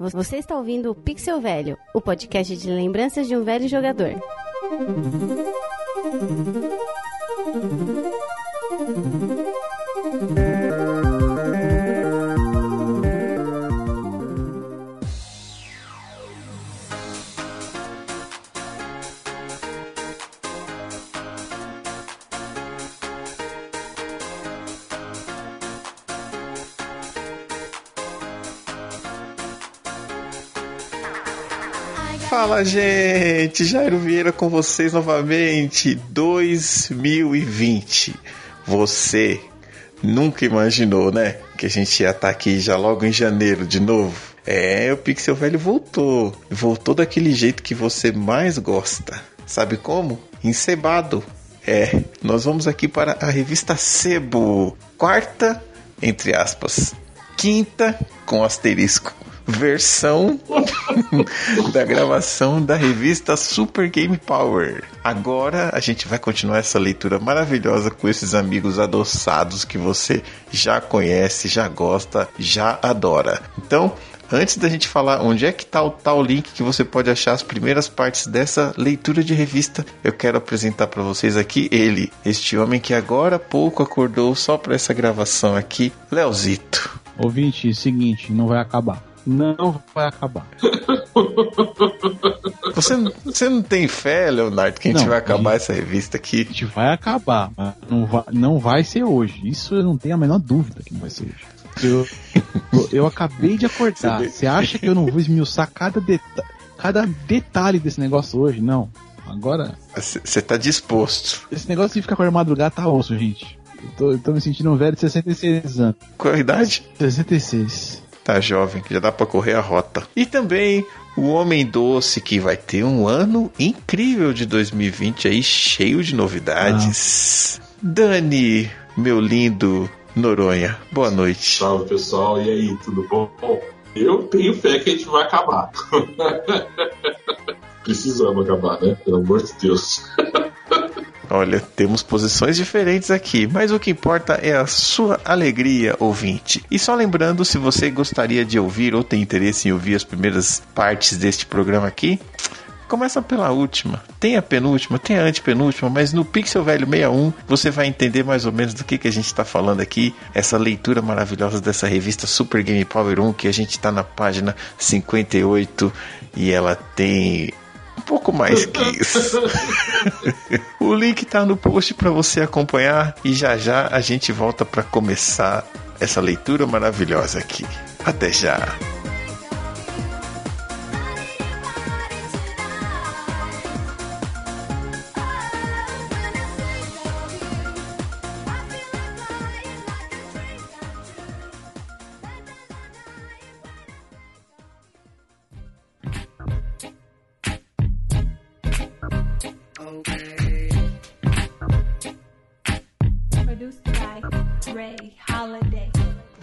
Você está ouvindo o Pixel Velho, o podcast de lembranças de um velho jogador. Gente! Jairo Vieira com vocês novamente. 2020. Você nunca imaginou, né? Que a gente ia estar aqui já logo em janeiro de novo. É, o Pixel Velho voltou. Voltou daquele jeito que você mais gosta. Sabe como? Encebado. É, nós vamos aqui para a revista Sebo. Quarta, entre aspas. Quinta, com asterisco versão da gravação da revista Super Game Power. Agora a gente vai continuar essa leitura maravilhosa com esses amigos adoçados que você já conhece, já gosta, já adora. Então, Antes da gente falar onde é que está o tal link que você pode achar as primeiras partes dessa leitura de revista, eu quero apresentar para vocês aqui ele, este homem que agora há pouco acordou só para essa gravação aqui, Leozito. Ouvinte, seguinte, não vai acabar não vai acabar. Você, você não tem fé, Leonardo, que a gente não, vai acabar gente, essa revista aqui? A gente vai acabar, mas não vai, não vai ser hoje. Isso eu não tenho a menor dúvida que não vai ser hoje. Eu, eu acabei de acordar. Você acha que eu não vou esmiuçar cada, deta cada detalhe desse negócio hoje? Não. Agora. Você tá disposto. Esse negócio de ficar com a madrugada tá osso, gente. Eu tô, eu tô me sentindo um velho de 66 anos. Qual a idade? 66 tá jovem, que já dá para correr a rota. E também o Homem Doce, que vai ter um ano incrível de 2020 aí, cheio de novidades. Ah. Dani, meu lindo Noronha, boa noite. Salve pessoal, e aí, tudo bom? Eu tenho fé que a gente vai acabar. Precisamos acabar, né? Pelo amor de Deus. Olha, temos posições diferentes aqui, mas o que importa é a sua alegria, ouvinte. E só lembrando, se você gostaria de ouvir ou tem interesse em ouvir as primeiras partes deste programa aqui, começa pela última. Tem a penúltima, tem a antepenúltima, mas no Pixel Velho 61 você vai entender mais ou menos do que, que a gente está falando aqui. Essa leitura maravilhosa dessa revista Super Game Power 1, que a gente está na página 58 e ela tem pouco mais que isso. o link tá no post para você acompanhar e já já a gente volta para começar essa leitura maravilhosa aqui. Até já.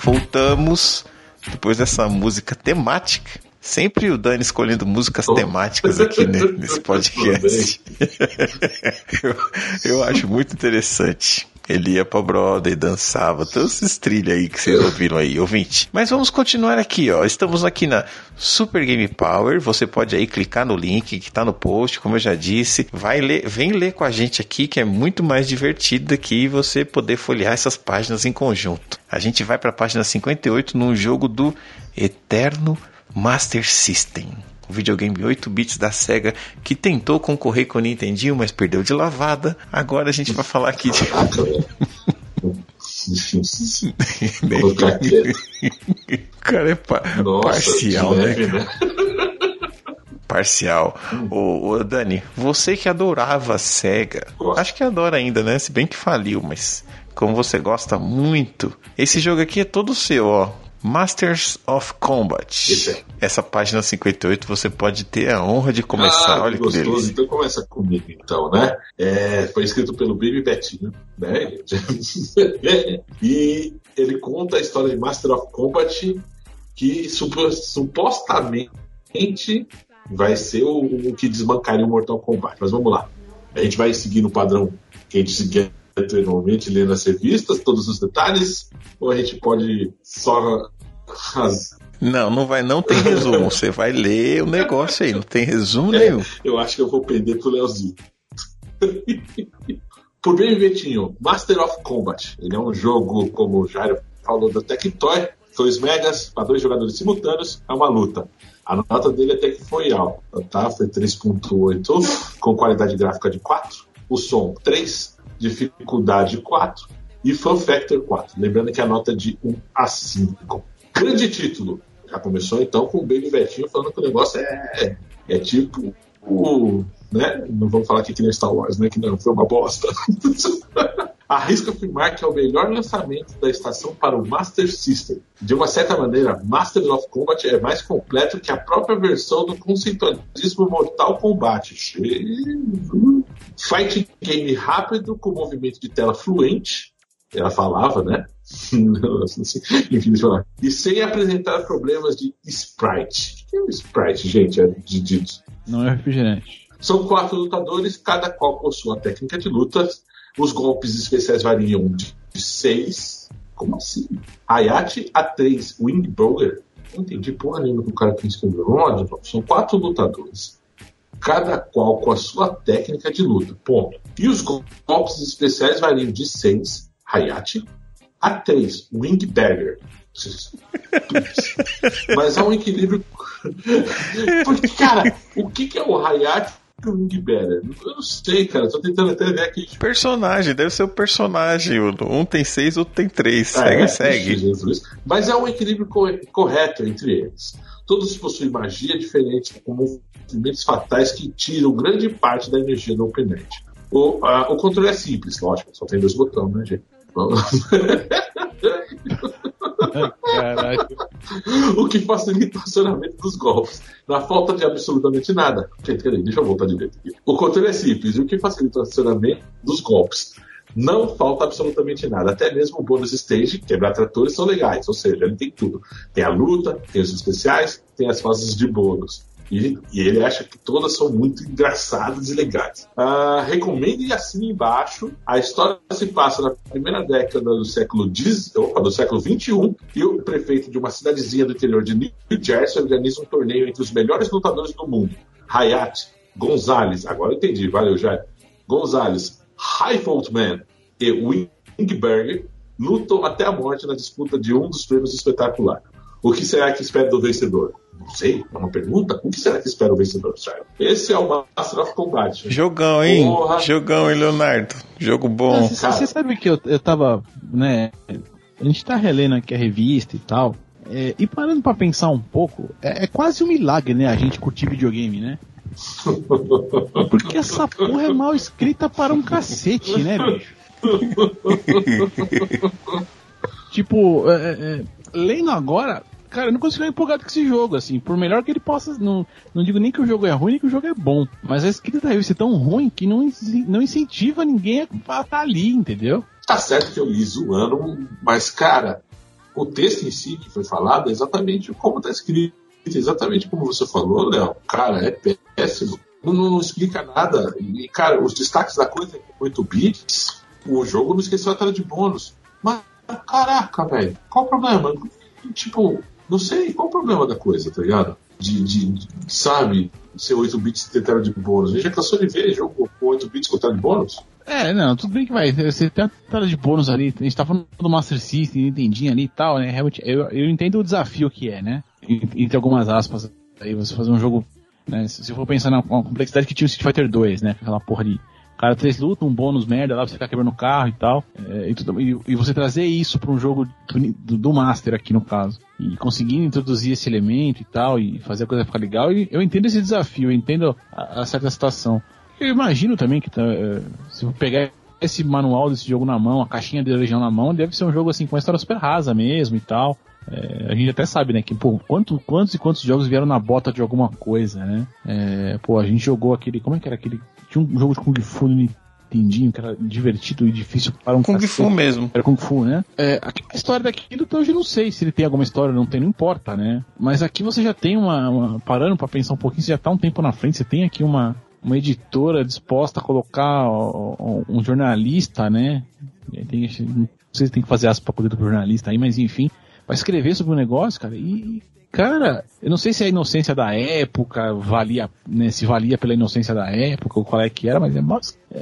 Voltamos depois dessa música temática. Sempre o Dani escolhendo músicas oh. temáticas aqui né, nesse podcast. eu, eu acho muito interessante. Ele ia pra Broadway, dançava, todos esses trilhos aí que vocês ouviram aí, ouvinte. Mas vamos continuar aqui, ó. Estamos aqui na Super Game Power. Você pode aí clicar no link que tá no post, como eu já disse. Vai ler, vem ler com a gente aqui, que é muito mais divertido do que você poder folhear essas páginas em conjunto. A gente vai pra página 58 num jogo do Eterno Master System o videogame 8 bits da Sega que tentou concorrer com o Nintendinho, mas perdeu de lavada. Agora a gente vai falar aqui de. o cara é pa Nossa, parcial, né? né? Parcial. Ô, ô, Dani, você que adorava a SEGA, Gosto. acho que adora ainda, né? Se bem que faliu, mas como você gosta muito, esse jogo aqui é todo seu, ó. Masters of Combat. Essa página 58 você pode ter a honra de começar. Ah, Olha que, gostoso. delícia. Então começa comigo, então, né? É, foi escrito pelo Baby Betinho, né? e ele conta a história de Master of Combat que supostamente vai ser o, o que desmancaria o Mortal Kombat. Mas vamos lá. A gente vai seguir no padrão que a gente anteriormente, lendo as revistas, todos os detalhes, ou a gente pode só Não, não vai, não tem resumo. Você vai ler o negócio aí, não tem resumo nenhum. Eu acho que eu vou perder pro Leozinho. Por bem Vetinho, Master of Combat. Ele é um jogo, como o Jairo falou, da Tectoy. 2 megas para dois jogadores simultâneos, é uma luta. A nota dele até que foi alta, tá? Foi 3.8, com qualidade gráfica de 4. O som 3, dificuldade 4 e Fun Factor 4. Lembrando que a nota é de 1 a 5. Grande título. Já começou então com o Baby Betinho falando que o negócio é, é tipo o. Né? Não vamos falar aqui que nem Star Wars, né? Que não, foi uma bosta. Arrisco afirmar que é o melhor lançamento da estação para o Master System. De uma certa maneira, Master of Combat é mais completo que a própria versão do conceitualismo Mortal Kombat. Fighting game rápido, com movimento de tela fluente, ela falava, né? Enfim, falar. E sem apresentar problemas de sprite. O que é um sprite, gente? É de, de... Não é refrigerante. São quatro lutadores, cada qual com sua técnica de luta. Os golpes especiais variam de 6. Como assim? Hayate a 3 Wing Burger. Não entendi porra nenhuma que o cara que escreveu. Vamos São quatro lutadores. Cada qual com a sua técnica de luta. Ponto. E os golpes especiais variam de 6 Hayate a 3 Wing Burger. Mas há um equilíbrio. Porque, cara, o que, que é o Hayate o Wing Better? Eu não sei, cara. Tô tentando até ver aqui. Personagem, deve ser o personagem. Um tem seis, outro tem três. Segue, é, segue. Jesus. Mas é um equilíbrio correto entre eles. Todos possuem magia diferente, com movimentos fatais que tiram grande parte da energia do oponente. O, a, o controle é simples, lógico, só tem dois botões, né, gente? O que facilita o acionamento dos golpes, na falta de absolutamente nada. Deixa eu voltar direito aqui. O controle é simples, o que facilita o acionamento dos golpes. Não falta absolutamente nada. Até mesmo o bônus stage, quebrar tratores, são legais. Ou seja, ele tem tudo. Tem a luta, tem os especiais, tem as fases de bônus. E, e, ele acha que todas são muito engraçadas e legais. Uh, recomendo e assine embaixo. A história se passa na primeira década do século, X, opa, do século 21 e o prefeito de uma cidadezinha do interior de New Jersey organiza um torneio entre os melhores lutadores do mundo. Hayat, Gonzalez, agora eu entendi, valeu, já. Gonzalez, Highfoltman e Wingberg lutam até a morte na disputa de um dos prêmios espetacular. O que será que espera do vencedor? Não sei, é uma pergunta. O que será que espera o vencedor, Thiago? Esse é o Master of Combat. Jogão, hein? Porra. Jogão, hein, Leonardo? Jogo bom. Você sabe que eu, eu tava, né? A gente tá relendo aqui a revista e tal. É, e parando para pensar um pouco, é, é, quase um milagre, né? A gente curtir videogame, né? Porque essa porra é mal escrita para um cacete, né, bicho? tipo, é, é, é, lendo agora, cara, eu não consigo ficar empolgado com esse jogo, assim. Por melhor que ele possa. Não, não digo nem que o jogo é ruim, nem que o jogo é bom. Mas a escrita da revista é tão ruim que não, não incentiva ninguém a estar tá ali, entendeu? Tá certo que eu li zoando, mas, cara, o texto em si que foi falado é exatamente como tá escrito. Exatamente como você falou, Léo. Cara, é péssimo. Não, não, explica nada. E, cara, os destaques da coisa é 8 bits. O jogo não esqueceu a tela de bônus. Mas, caraca, velho, qual o problema? Tipo, não sei qual o problema da coisa, tá ligado? De, de, de sabe, ser 8 bits ter tela de bônus. A gente já cansou de ver jogo com 8 bits com tela de bônus. É, não, tudo bem que vai. Você tem a tela de bônus ali, a gente tá falando do Master System, Nintendinho ali e tal, né? Realmente, eu, eu entendo o desafio que é, né? Entre algumas aspas, aí você fazer um jogo, né? Se for pensar na complexidade que tinha o Street Fighter 2, né? Aquela porra de cara três lutas, um bônus merda lá pra você ficar quebrando o carro e tal. É, e, tudo, e, e, você trazer isso para um jogo do, do, Master aqui no caso. E conseguindo introduzir esse elemento e tal, e fazer a coisa ficar legal. E eu entendo esse desafio, eu entendo a, a certa situação. Eu imagino também que tá, é, se eu pegar esse manual desse jogo na mão, a caixinha de Legião na mão, deve ser um jogo assim com uma história super rasa mesmo e tal. É, a gente até sabe, né, que, pô, quanto, quantos e quantos jogos vieram na bota de alguma coisa, né? É, pô, a gente jogou aquele, como é que era aquele, tinha um jogo de Kung Fu no Nintendinho, que era divertido e difícil para um Kung cacete. Fu mesmo. Era Kung Fu, né? É, a história daquilo, então, eu não sei se ele tem alguma história, não tem, não importa, né? Mas aqui você já tem uma, uma parando para pensar um pouquinho, você já tá um tempo na frente, você tem aqui uma, uma editora disposta a colocar um jornalista, né? Tem, não sei se tem que fazer aspas para poder do jornalista aí, mas enfim, vai escrever sobre o negócio, cara, e Cara, eu não sei se é a inocência da época, valia, né, se valia pela inocência da época, ou qual é que era, mas é,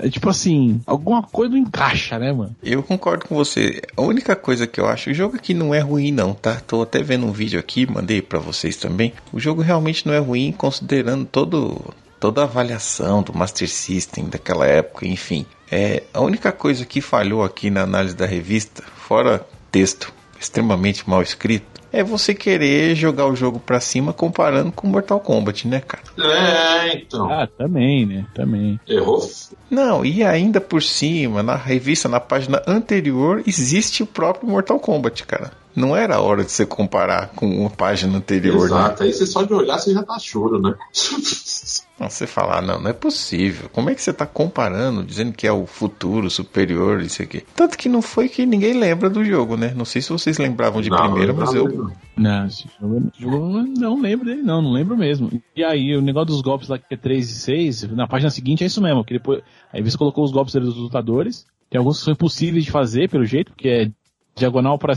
é, é, tipo assim, alguma coisa não encaixa, né, mano? Eu concordo com você. A única coisa que eu acho, o jogo aqui não é ruim não, tá? Tô até vendo um vídeo aqui, mandei para vocês também. O jogo realmente não é ruim, considerando todo toda a avaliação do Master System daquela época, enfim. É, a única coisa que falhou aqui na análise da revista, fora texto extremamente mal escrito, é você querer jogar o jogo pra cima comparando com Mortal Kombat, né, cara? É, então. Ah, também, né? Também. Errou. Não, e ainda por cima, na revista, na página anterior, existe o próprio Mortal Kombat, cara. Não era a hora de você comparar com uma página anterior, Exato, né? aí você só de olhar você já tá choro, né? Não, você falar, não, não é possível. Como é que você tá comparando, dizendo que é o futuro superior, isso aqui? Tanto que não foi que ninguém lembra do jogo, né? Não sei se vocês lembravam de Não, primeira, não mas eu. não. Não, esse jogo, não lembro dele, não, não lembro mesmo. E aí, o negócio dos golpes lá que é 3 e 6, na página seguinte é isso mesmo, que depois, aí você colocou os golpes dos lutadores, tem alguns que são impossíveis de fazer, pelo jeito, porque é diagonal pra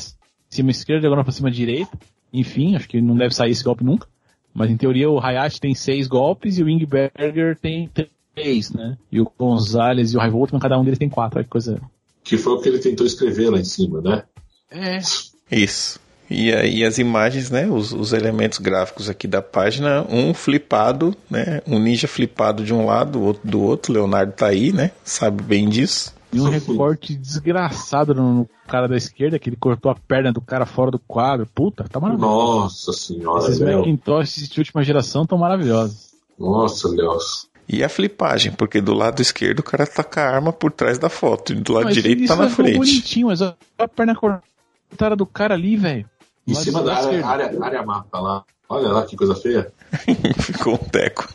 cima esquerda, diagonal pra cima direita, enfim, acho que não deve sair esse golpe nunca. Mas em teoria o Hayashi tem seis golpes e o Wingberger tem três, né? E o Gonzalez e o Raivoltman, cada um deles tem quatro, olha que coisa. Que foi o que ele tentou escrever lá em cima, né? É. Isso. E aí as imagens, né? Os, os elementos gráficos aqui da página, um flipado, né? Um ninja flipado de um lado, o outro do outro. Leonardo tá aí, né? Sabe bem disso. E um recorte desgraçado no, no cara da esquerda, que ele cortou a perna do cara fora do quadro. Puta, tá maravilhoso. Nossa senhora, Esses Léo. Macintosh de última geração estão maravilhosos. Nossa, Léo. E a flipagem, porque do lado esquerdo o cara tá com a arma por trás da foto. E do lado Mas direito tá na ficou frente. bonitinho, mas olha a perna cortada do cara ali, velho. Em cima da área, área, área mapa lá. Olha lá que coisa feia. Ficou um teco.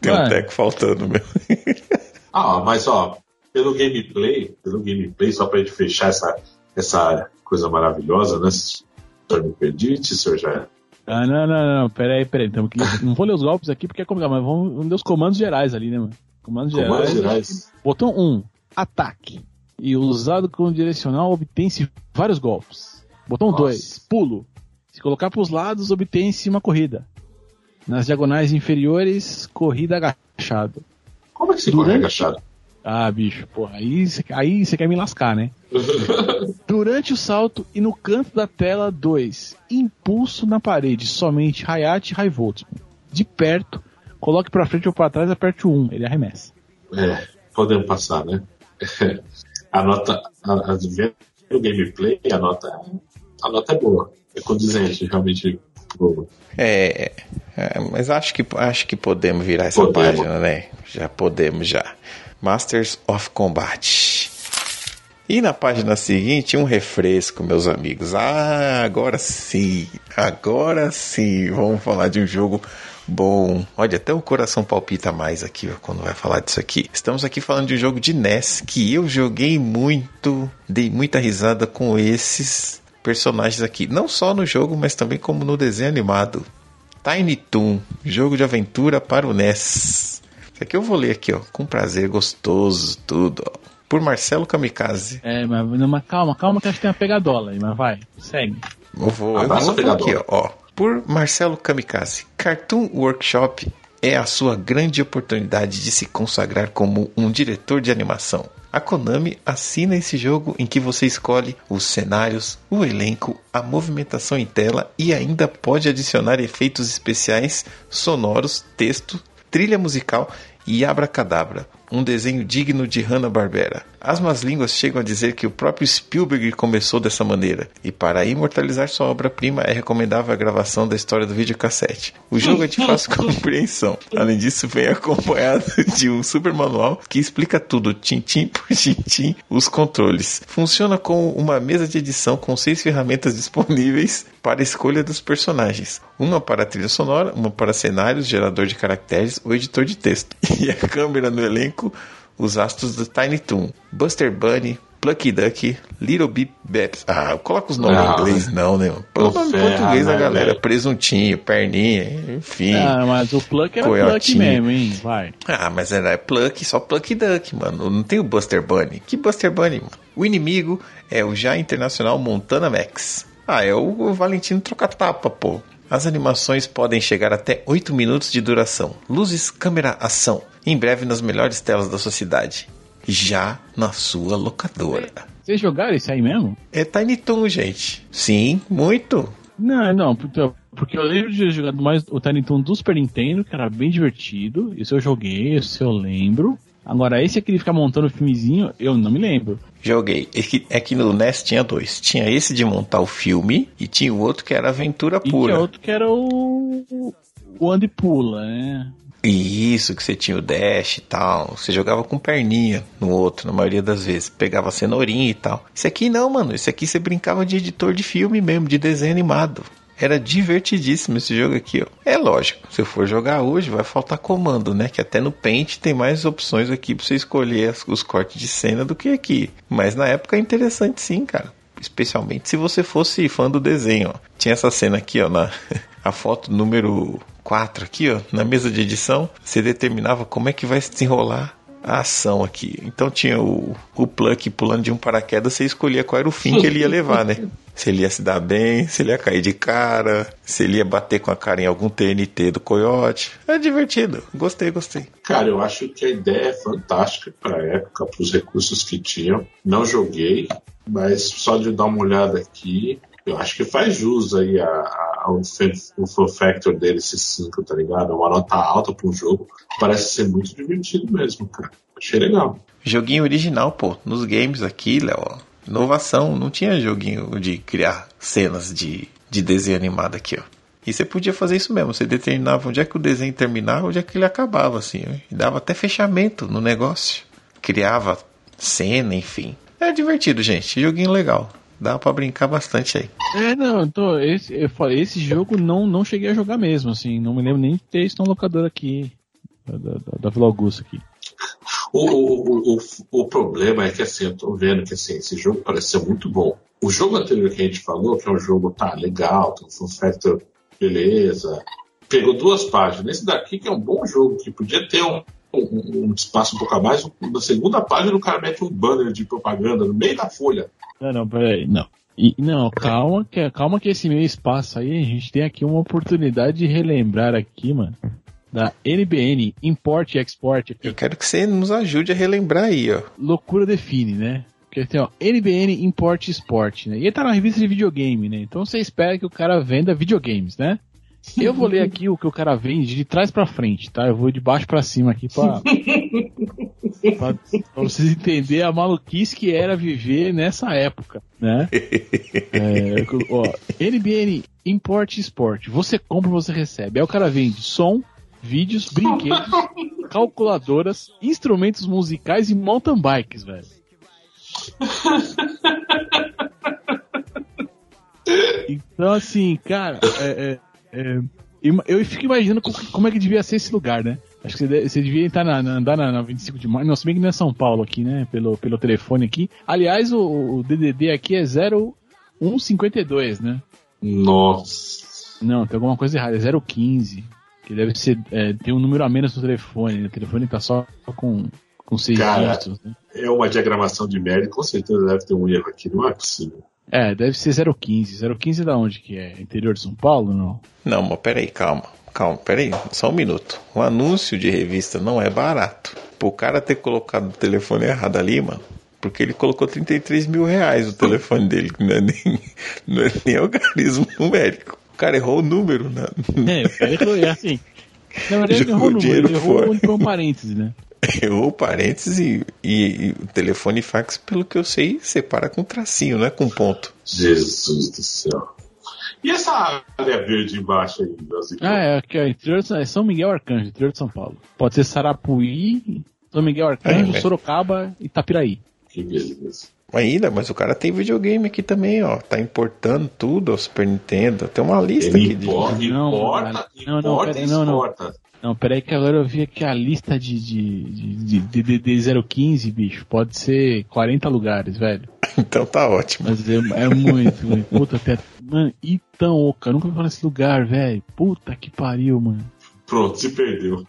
Tem um Mano. teco faltando, meu. Ah, mas ó, pelo gameplay, pelo gameplay, só pra gente fechar essa, essa coisa maravilhosa, né? Se o senhor me permite, senhor já. Ah, não, não, não, peraí, peraí. Aqui. Não vou ler os golpes aqui porque é complicado, mas vamos, vamos ler os comandos gerais ali, né, mano? Comandos Comandos gerais. gerais. Botão 1, ataque. E usado como direcional obtém-se vários golpes. Botão Nossa. 2, pulo. Se colocar para os lados, obtém-se uma corrida. Nas diagonais inferiores, corrida agachado. Como é que se Durante- corre agachado? Ah, bicho, porra, aí você aí você quer me lascar, né? Durante o salto e no canto da tela 2, impulso na parede, somente Hayate e Raivoltman. De perto, coloque pra frente ou pra trás, aperte o 1, ele arremessa. É, podemos passar, né? A nota, a, a, o gameplay, a nota, a nota é boa. É condizente, realmente boa. É, é, mas acho que, acho que podemos virar essa Podemos. página, né? Já podemos, já. Masters of Combat. E na página seguinte, um refresco, meus amigos. Ah, agora sim, agora sim, vamos falar de um jogo bom. Olha, até o coração palpita mais aqui quando vai falar disso aqui. Estamos aqui falando de um jogo de NES que eu joguei muito, dei muita risada com esses personagens aqui. Não só no jogo, mas também como no desenho animado. Tiny Toon, jogo de aventura para o NES. Isso aqui eu vou ler aqui, ó, com prazer, gostoso, tudo, ó. Por Marcelo Kamikaze. É, mas, mas calma, calma que acho que tem uma pegadola aí, mas vai, segue. Eu vou, eu Abraço, vou pegador. aqui, ó, ó. Por Marcelo Kamikaze. Cartoon Workshop é a sua grande oportunidade de se consagrar como um diretor de animação. A Konami assina esse jogo em que você escolhe os cenários, o elenco, a movimentação em tela e ainda pode adicionar efeitos especiais, sonoros, texto, trilha musical e abracadabra. Um desenho digno de Hanna-Barbera. As más línguas chegam a dizer que o próprio Spielberg começou dessa maneira, e para imortalizar sua obra-prima é recomendável a gravação da história do videocassete. O jogo é de fácil compreensão. Além disso, vem acompanhado de um super manual que explica tudo, tintim por tintim, os controles. Funciona como uma mesa de edição com seis ferramentas disponíveis para a escolha dos personagens. Uma para trilha sonora, uma para cenários, gerador de caracteres ou editor de texto. E a câmera no elenco, os astros do Tiny Toon, Buster Bunny, Plucky Duck, Little Big Babs. Ah, coloca os nomes Ah, em inglês não, né? Põe o nome em português da né, galera. velho? Presuntinho, perninha, enfim. Ah, mas o Pluck era Pluck Coiotinho. mesmo, hein? Vai. Ah, mas era Pluck, só Pluck Duck, mano. Não tem o Buster Bunny. Que Buster Bunny, mano? O inimigo é o já internacional Montana Max. Ah, é o Valentino troca-tapa, pô. As animações podem chegar até 8 minutos de duração. Luzes, câmera, ação. Em breve nas melhores telas da sociedade. Já na sua locadora. Vocês jogaram isso aí mesmo? É Tiny Toon, gente. Sim, muito. Não, não, porque, porque eu lembro de ter jogado mais o Tiny Toon do Super Nintendo, que era bem divertido. Isso eu joguei, isso eu lembro. Agora, esse aqui de ficar montando filmezinho, eu não me lembro. Joguei. É que, é que no NES tinha dois. Tinha esse de montar o filme e tinha o outro que era aventura E pura. tinha outro que era o. O Andy Pula, né? E Isso, que você tinha o dash e tal. Você jogava com perninha no outro, na maioria das vezes. Pegava cenourinha e tal. Esse aqui não, mano. Esse aqui você brincava de editor de filme mesmo, de desenho animado. Era divertidíssimo esse jogo aqui, ó. É lógico, se eu for jogar hoje, vai faltar comando, né? Que até no Paint tem mais opções aqui pra você escolher as- os cortes de cena do que aqui. Mas na época é interessante sim, cara. Especialmente se você fosse fã do desenho, ó. Tinha essa cena aqui, ó, na a foto número 4 aqui, ó, na mesa de edição, você determinava como é que vai se desenrolar a ação aqui. Então tinha o, o Pluck pulando de um paraquedas, você escolhia qual era o fim que ele ia levar, né? Se ele ia se dar bem, se ele ia cair de cara, se ele ia bater com a cara em algum TNT do coiote. É divertido. Gostei, gostei. Cara, eu acho que a ideia é fantástica para época, para os recursos que tinham. Não joguei, mas só de dar uma olhada aqui, eu acho que faz jus aí a, a, o fun factor dele, esse 5, tá ligado? Uma nota alta para um jogo. Parece ser muito divertido mesmo, cara. Achei legal. Joguinho original, pô. Nos games aqui, Léo. Inovação. Não tinha joguinho de criar cenas de, de desenho animado aqui, ó. E você podia fazer isso mesmo. Você determinava onde é que o desenho terminava, onde é que ele acabava, assim. E dava até fechamento no negócio. Criava cena, enfim. É divertido, gente. Joguinho legal. Dá pra brincar bastante aí. É, não, então, esse, eu falei, esse jogo não, não cheguei a jogar mesmo, assim, não me lembro nem de ter isso na locadora aqui, da, da, da Vila Augusta aqui. O, o, o, o problema é que assim, eu tô vendo que assim, esse jogo parece ser muito bom. O jogo anterior que a gente falou, que é um jogo, tá, legal, tem um fun factor, beleza. Pegou duas páginas. Esse daqui que é um bom jogo, que podia ter um, um, um espaço um pouco a mais. Na segunda página o cara mete um banner de propaganda no meio da folha. Não, não, peraí, não. E, não, calma que, calma que esse meio espaço aí, a gente tem aqui uma oportunidade de relembrar aqui, mano, da NBN, Import e Export, Eu quero que você nos ajude a relembrar aí, ó. loucura define, né? Porque tem, ó, NBN Import Sport, né? E ele tá na revista de videogame, né? Então você espera que o cara venda videogames, né? Eu vou ler aqui o que o cara vende de trás pra frente, tá? Eu vou de baixo pra cima aqui pra, pra, pra vocês entenderem a maluquice que era viver nessa época, né? É, ó, NBN Import Sport. Você compra, você recebe. Aí o cara vende som, vídeos, brinquedos, calculadoras, instrumentos musicais e mountain bikes, velho. Então, assim, cara, é, é, é, eu fico imaginando co- como é que devia ser esse lugar, né? Acho que você, devia entrar na, na- andar na, na 25 de maio. Não, se bem que não é São Paulo aqui, né? Pelo, pelo telefone aqui. Aliás, o, o DDD aqui é 0152, né? Nossa. Não, tem alguma coisa errada. É 015. Que deve ser. É, tem um número a menos no telefone. né? O telefone tá só com, com seis Cara. dígitos, né? É uma diagramação de merda, com certeza deve ter um erro aqui, não é possível. É, deve ser 015. 015 é da onde que é? Interior de São Paulo, não? Não, mas peraí, calma. Calma, peraí, só um minuto. Um anúncio de revista não é barato. Pro cara ter colocado o telefone errado ali, mano. Porque ele colocou 33 mil reais o telefone dele, que não é nem, não é nem algarismo numérico. O cara errou o número, né? É, o cara errou, é assim. Na verdade, ele errou o número, ele errou fora. um parêntese, né? O parênteses e, e- e o telefone fax, pelo que eu sei, separa com tracinho, não é com ponto. Jesus do céu. E essa área verde embaixo aí? Ah, é, aqui, ó, interior de São, é São Miguel Arcanjo, interior de São Paulo. Pode ser Sarapuí, São Miguel Arcanjo, É, é. Sorocaba e Itapiraí. Que beleza. Ainda, mas o cara tem videogame aqui também, ó. Tá importando tudo ao Super Nintendo. Tem uma lista Ele aqui de. importa, Não, importa, não, não, importa pera- não, não. exporta. Não, peraí que agora eu vi aqui a lista de, de, de, de, de, de 015, bicho. Pode ser 40 lugares, velho. Então tá ótimo. Mas é, é muito, muito. Puta, até. Mano, Itaoca, eu nunca vi falar nesse lugar, velho. Puta que pariu, mano. Pronto, se perdeu.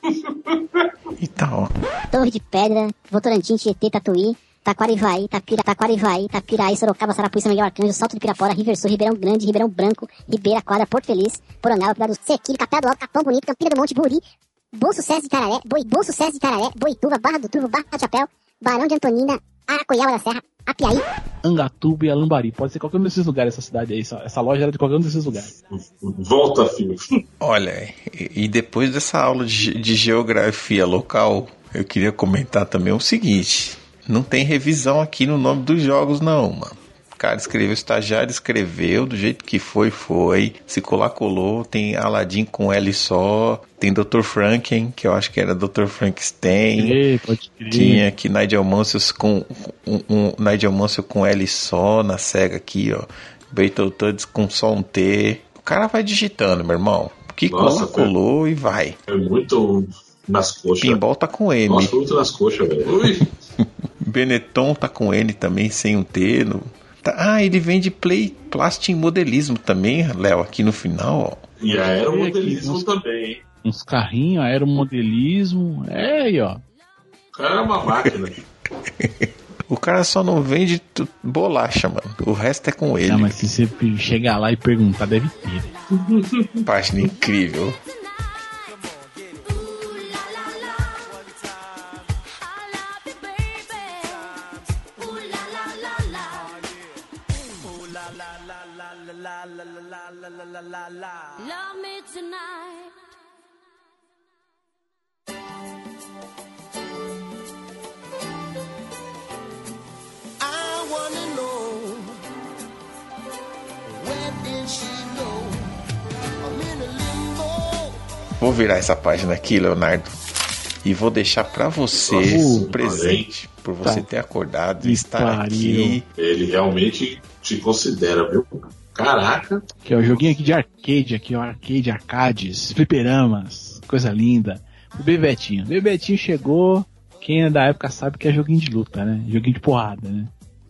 E tal. Torre de Pedra, Votorantim, Tietê, Tatuí, Taquarivaí, Tapira, Taquarivaí, Tapiraí, Sorocaba, Sarapuí, São Miguel Arcanjo, Salto de Pirapora, River Sul, Ribeirão Grande, Ribeirão Branco, Ribeira, Quadra, Porto Feliz, Porongal, Pilar do Sequilho, Capela do Alto, Capão Bonito, Campina do Monte, Buri, Bom Sucesso de Tararé, Boi, Bom Sucesso de Tararé, Boituva, Barra do Turvo, Barra de Chapéu, Barão de Antonina, Aracoiaba da Serra, Apiaí. Angatuba e Alambari. Pode ser qualquer um desses lugares, essa cidade aí. Essa, essa loja era de qualquer um desses lugares. Volta, filho. Olha, e, e depois dessa aula de, de geografia local, eu queria comentar também o seguinte: não tem revisão aqui no nome dos jogos, não, mano. O cara escreveu, o estagiário escreveu, do jeito que foi, foi. Se colar, colou. Tem Aladdin com L só. Tem Dr. Franken, que eu acho que era Dr. Frankenstein. Ei, pode crer. Tinha aqui Nigel Mansell com um, um Nigel Mansell com L só na SEGA aqui, ó. Battletoads com só um T. O cara vai digitando, meu irmão. Que Nossa, cola, colou e vai. É muito nas coxas. Pinball tá com M. Nossa, muito nas coxas, velho. Ui. Benetton tá com N também, sem um T. No... Tá- Ah, ele vende play, plastic modelismo também, Léo, aqui no final, ó. E aeromodelismo Nossa. também, hein? Uns carrinhos, aeromodelismo. É aí, ó. O cara é uma máquina. O cara só não vende bolacha, mano. O resto é com ele. Ah, mas se você chegar lá e perguntar, deve ter. Página incrível. Love me tonight. I wanna know where did she go? I'm in a limbo. Vou virar essa página aqui, Leonardo. E vou deixar pra você o presente. Por você Tá. ter acordado e estar aqui. Ele realmente te considera, viu? Caraca. Que é o joguinho aqui de arcade, aqui, ó. Arcade, arcades, fliperamas, coisa linda. O Bebetinho. Bebetinho chegou. Quem é da época sabe que é joguinho de luta, né? Joguinho de porrada, né?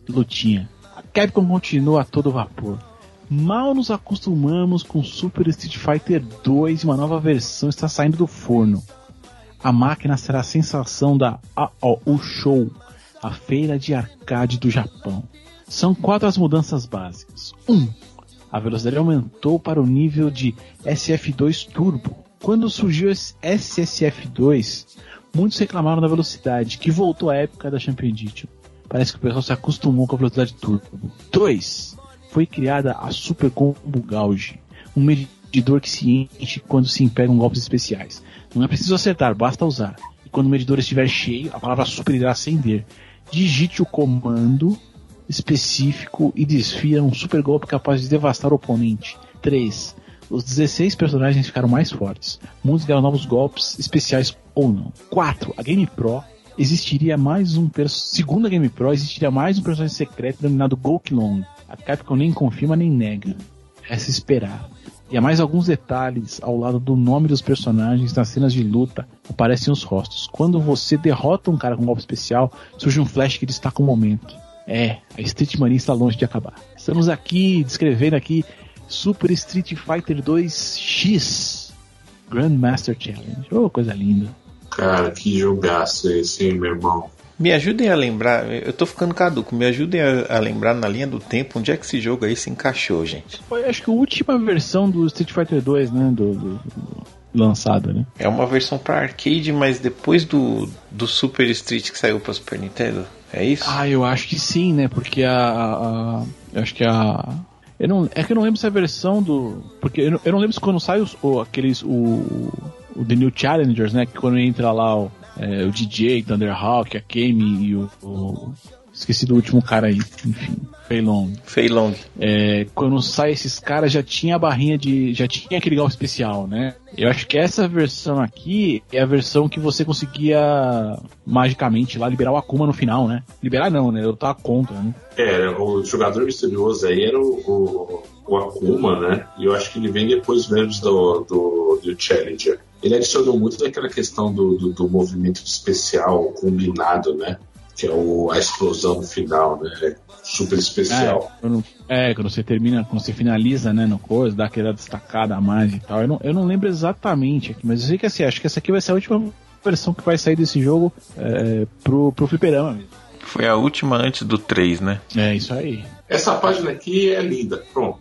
Lutinha. A Capcom continua a todo vapor. Mal nos acostumamos com Super Street Fighter 2 e uma nova versão está saindo do forno. A máquina será a sensação da AOU Show, a feira de arcade do Japão. São quatro as mudanças básicas. 1. Um, a velocidade aumentou para o nível de SF2 Turbo. Quando surgiu esse SSF2, muitos reclamaram da velocidade, que voltou à época da Champion Edition. Parece que o pessoal se acostumou com a velocidade turbo. 2. Foi criada a Super Combo Gauge, um medidor que se enche quando se empregam golpes especiais. Não é preciso acertar, basta usar. E quando o medidor estiver cheio, a palavra super irá acender. Digite o comando específico e desfia um super golpe capaz de devastar o oponente. 3. Os 16 personagens ficaram mais fortes. Muitos ganharam novos golpes especiais ou não. 4. A Game Pro existiria mais um segundo a Game Pro existiria mais um personagem secreto denominado Gokilong. A Capcom nem confirma nem nega. É se esperar. E há mais alguns detalhes ao lado do nome dos personagens nas cenas de luta aparecem os rostos. Quando você derrota um cara com um golpe especial, surge um flash que destaca o momento. É, a Street Mania está longe de acabar. Estamos aqui descrevendo aqui Super Street Fighter 2 X Grandmaster Challenge. Oh, coisa linda. Cara, que jogaço esse, hein, meu irmão? Me ajudem a lembrar, eu tô ficando caduco, me ajudem a, a lembrar na linha do tempo onde é que esse jogo aí se encaixou, gente. Foi acho que a última versão do Street Fighter 2, né? Do, do- do- lançada, né? É uma versão pra arcade, mas depois do, do Super Street que saiu pra Super Nintendo. É isso? Ah, eu acho que sim, né? Porque a. a- eu acho que a. Eu não, é que eu não lembro se a versão do. Porque eu não, eu não lembro se quando sai os, o, aqueles. O, o The New Challengers, né? Que quando entra lá o, é, o DJ, Thunderhawk, a Kami e o, o- Esqueci do último cara aí, enfim, Fei Long. Fei Long. É, quando sai esses caras já tinha a barrinha de. já tinha aquele golpe especial, né? Eu acho que essa versão aqui é a versão que você conseguia magicamente lá liberar o Akuma no final, né? Liberar não, né? Eu tava contra, né? É, o jogador misterioso aí era o, o, o Akuma, né? E eu acho que ele vem depois mesmo do, do, do Challenger. Ele adicionou muito daquela questão do, do, do movimento especial combinado, né? Que é o, a explosão final, né? Super especial. É, quando, é, quando você termina, quando você finaliza, né, no coisa, dá aquela destacada a mais e tal. Eu não, eu não lembro exatamente aqui, mas eu sei que assim, acho que essa aqui vai ser a última versão que vai sair desse jogo é, pro, pro fliperama mesmo. Foi a última antes do 3, né? É isso aí. Essa página aqui é linda. Pronto.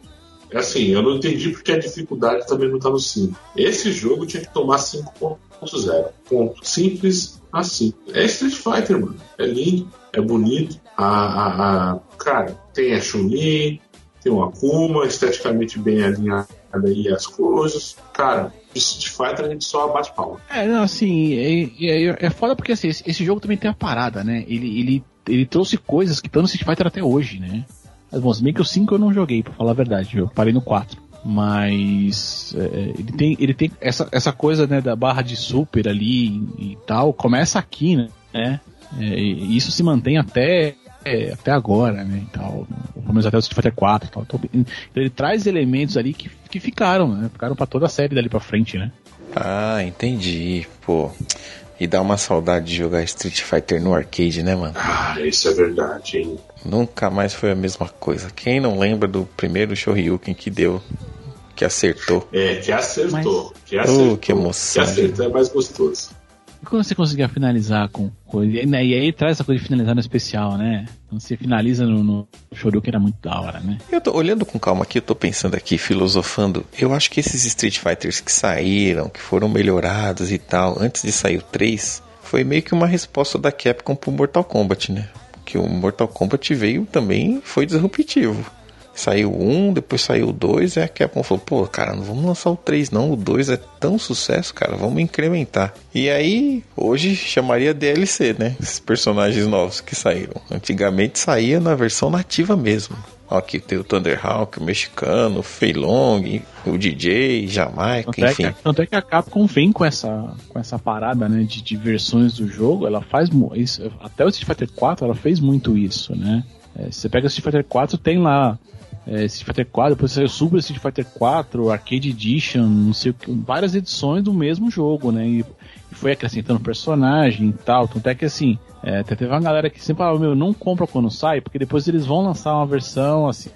É assim, eu não entendi porque a dificuldade também não tá no 5. Esse jogo tinha que tomar 5.0. Ponto. Simples assim. É Street Fighter, mano. É lindo, é bonito. A, a, a- cara, tem a Chun-Li, tem o Akuma, esteticamente bem alinhado aí as coisas. Cara, Street Fighter a gente só bate palma. É, não, assim, é, é, é foda porque assim, esse, esse jogo também tem a parada, né? Ele, ele, ele trouxe coisas que estão no Street Fighter até hoje, né? Mas, bom, se bem que o 5 eu não joguei, pra falar a verdade, eu parei no 4. Mas é, ele tem, ele tem essa, essa coisa né, da barra de super ali e tal, começa aqui, né? É, e isso se mantém até, é, até agora, né? E tal, pelo menos até o Street Fighter 4 e tal. Então, ele traz elementos ali que, que ficaram, né? Ficaram pra toda a série dali pra frente, né? Ah, entendi. Pô. E dá uma saudade de jogar Street Fighter no arcade, né, mano? Ah, isso é verdade, hein? Nunca mais foi a mesma coisa. Quem não lembra do primeiro Shoryuken que deu, que acertou? É, que acertou. Que acertou. Oh, que emoção. Que acertou é mais gostoso. E quando você conseguia finalizar com coisa. E, né, e aí traz essa coisa de finalizar no especial, né? Quando você finaliza no, no Shoryuken era muito da hora, né? Eu tô olhando com calma aqui, eu tô pensando aqui, filosofando. Eu acho que esses Street Fighters que saíram, que foram melhorados e tal, antes de sair o 3, foi meio que uma resposta da Capcom pro Mortal Kombat, né? Que o Mortal Kombat veio também, foi disruptivo. Saiu um, depois saiu o 2, e a Capcom falou, pô, cara, não vamos lançar o 3 não, o 2 é tão sucesso, cara, vamos incrementar. E aí, hoje chamaria DLC, né? Esses personagens novos que saíram. Antigamente saía na versão nativa mesmo. Aqui tem o Thunderhawk, o mexicano, o Fei Long, o DJ, Jamaica, Tanto é, enfim. que, tanto é que a Capcom vem com essa, com essa parada, né, de, de versões do jogo, ela faz isso, até o Street Fighter 4 ela fez muito isso, né? É, você pega o Street Fighter 4, tem lá é, Street Fighter 4, depois saiu Super Street Fighter 4, Arcade Edition, não sei o que, várias edições do mesmo jogo, né? E, e foi acrescentando personagem e tal, tanto é que assim, é, até teve uma galera que sempre falava, meu, não compra quando sai, porque depois eles vão lançar uma versão assim,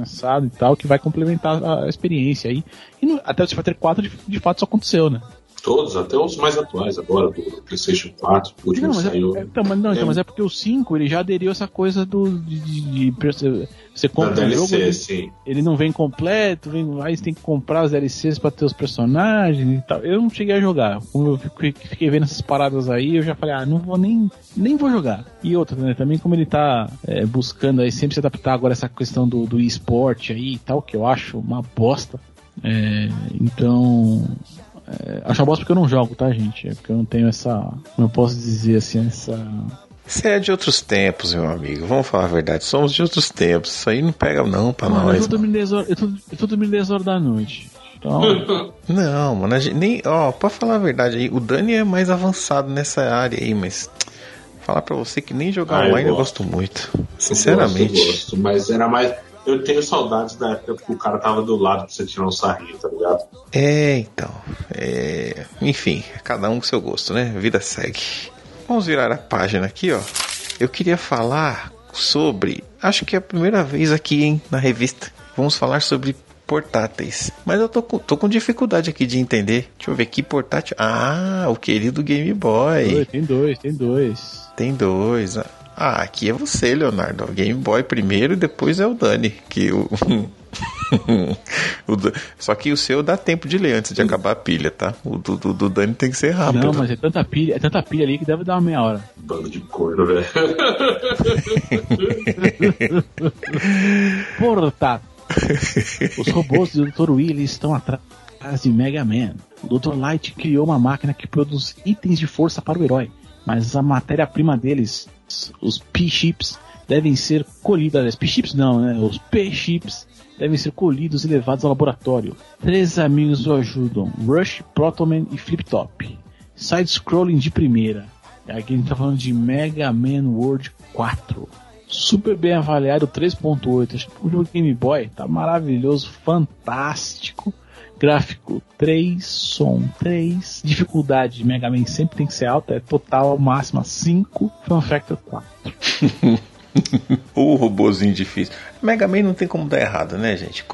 assado e tal, que vai complementar a, a experiência aí. E no- até o Street Fighter 4 de, de fato isso aconteceu, né? Todos, até os mais atuais agora, do PlayStation 4, o último Não, mas é, saiu. é- então, mas, não, então, É. mas é porque o 5 ele já aderiu a essa coisa do. de, de- de- você- Da compra o jogo, ele, ele não vem completo, vem, aí você tem que comprar os DLCs pra ter os personagens e tal. Eu não cheguei a jogar. Como eu fiquei, vendo essas paradas aí, eu já falei, ah, não vou nem. nem vou jogar. E outra, né? Também como ele tá é, buscando aí sempre se adaptar agora a essa questão do, do esporte aí e tal, que eu acho uma bosta. É, então. É, acho uma bosta porque eu não jogo, tá, gente? É porque eu não tenho essa. Eu posso dizer assim, essa. Você é de outros tempos, meu amigo. Vamos falar a verdade. Somos de outros tempos. Isso aí não pega não pra Mano, eu nós. tô dormindo 10 horas, eu tô, eu tô dormindo 10 horas da noite. Então. Não, mano, a gente nem. Ó, pra falar a verdade aí, o Dani é mais avançado nessa área aí, mas. Falar pra você que nem jogar Ah, eu online eu gosto. gosto muito. Eu Sinceramente. gosto, eu gosto, mas era mais. Eu tenho saudades da época que o cara tava do lado pra você tirar um sarrinho, tá ligado? É, então. É... Enfim, cada um com seu gosto, né? Vida segue. Vamos virar a página aqui, ó. Eu queria falar sobre. Acho que é a primeira vez aqui, hein, na revista. Vamos falar sobre portáteis. Mas eu tô com, tô com dificuldade aqui de entender. Deixa eu ver que portátil. Ah, o querido Game Boy. Tem dois, tem dois. Tem dois. Ah, aqui é você, Leonardo. O Game Boy primeiro e depois é o Dani. Que o. o Só que o seu dá tempo de ler antes de acabar a pilha, tá? O do, do, do Dani tem que ser rápido. Não, mas é tanta pilha, é tanta pilha ali que deve dar uma meia hora. Bando de corno, velho. Portátil. Os robôs do Dr. Willy estão atrás de Mega Man. O Dr. Light criou uma máquina que produz itens de força para o herói, mas a matéria-prima deles, os P-Chips, devem ser colhidas. P-Chips não, né? Os P-Chips devem ser colhidos e levados ao laboratório. Três amigos o ajudam: Rush, Protoman e Flip Top. Side-scrolling de primeira. Aqui a gente tá falando de Mega Man World 4 super bem avaliado 3.8. Acho que o jogo Game Boy tá maravilhoso, fantástico. Gráfico 3, som 3, dificuldade de Mega Man sempre tem que ser alta, é total máxima 5, Fun Factor 4. o robozinho difícil. Mega Man não tem como dar errado, né, gente?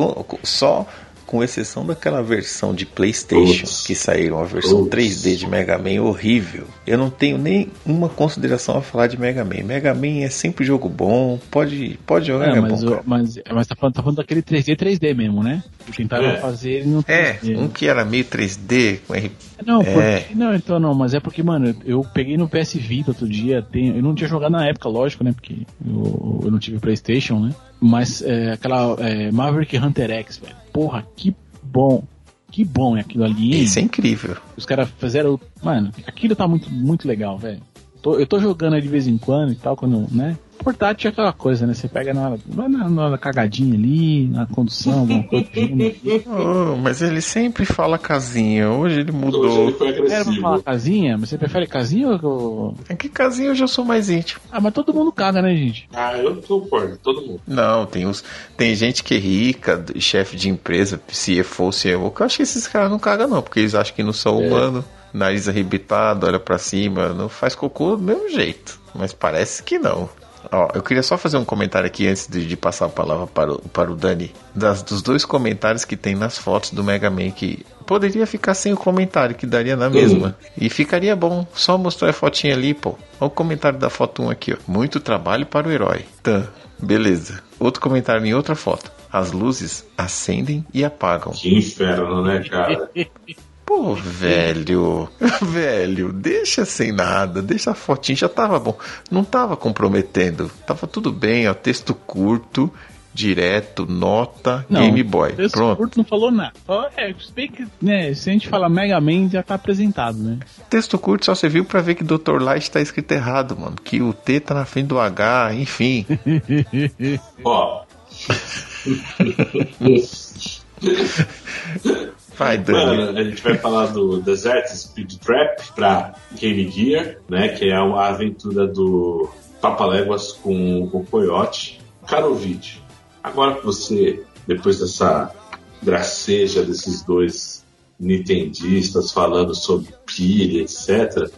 Só com exceção daquela versão de PlayStation Putz. que saíram a versão Putz. 3D de Mega Man horrível, eu não tenho nem uma consideração a falar de Mega Man. Mega Man é sempre jogo bom, pode, pode jogar, É, é, mas, bom. o- mas, mas tá, falando, tá falando daquele 3D 3D mesmo, né? Tentaram É. fazer ele no É, 3D. um que era meio 3D, com R- Não, É. porque- não, então não, mas é porque, mano, eu peguei no PS Vita outro dia, tem, eu não tinha jogado na época, lógico, né? Porque eu, eu não tive Playstation, né? Mas é, aquela é, Maverick Hunter X, velho. Porra, que bom. Que bom é aquilo ali, hein? Isso é incrível. Os caras fizeram. Mano, aquilo tá muito, muito legal, velho. Eu tô jogando aí de vez em quando e tal, quando, né? Portátil é aquela coisa, né? Você pega na na, na cagadinha ali, na condução, alguma coisa. ali. Oh, mas ele sempre fala casinha, hoje ele Hoje mudou. ele foi Era falar casinha, mas você prefere casinha ou. É que casinha hoje eu sou mais íntimo. Ah, mas todo mundo caga, né, gente? Ah, eu tô por todo mundo. Não, tem os tem gente que é rica, chefe de empresa, CFO, CEO, que eu acho que esses caras não cagam não, porque eles acham que não são É. humano, nariz arrebitado, olha pra cima, não faz cocô do mesmo jeito, mas parece que não. Ó, eu queria só fazer um comentário aqui antes de, de passar a palavra para o, para o Dani, das, dos dois comentários que tem nas fotos do Mega Man, que poderia ficar sem o comentário, que daria na mesma. E ficaria bom, só mostrar a fotinha ali, pô. Olha o comentário da foto 1 aqui, ó. Muito trabalho para o herói. Tá, beleza. Outro comentário em outra foto. As luzes acendem e apagam. Que inferno, né, cara? Pô, velho, velho, deixa sem nada, deixa a fotinha, já tava bom. Não tava comprometendo, tava tudo bem, ó, texto curto, direto, nota, Game Boy. Esse Pronto. curto não falou nada. É, se bem que, né, se a gente fala Mega Man, já tá apresentado, né? Texto curto só serviu pra ver que Dr. Light tá escrito errado, mano. Que o T tá na frente do H, enfim. Ó. Vai, Dani. Mano, a gente vai falar do Desert Speed Trap pra Game Gear, né? Que é a aventura do Papaléguas com o Coyote. Caro ouvinte, agora que você, depois dessa graceja desses dois nintendistas falando sobre pilha, etc.,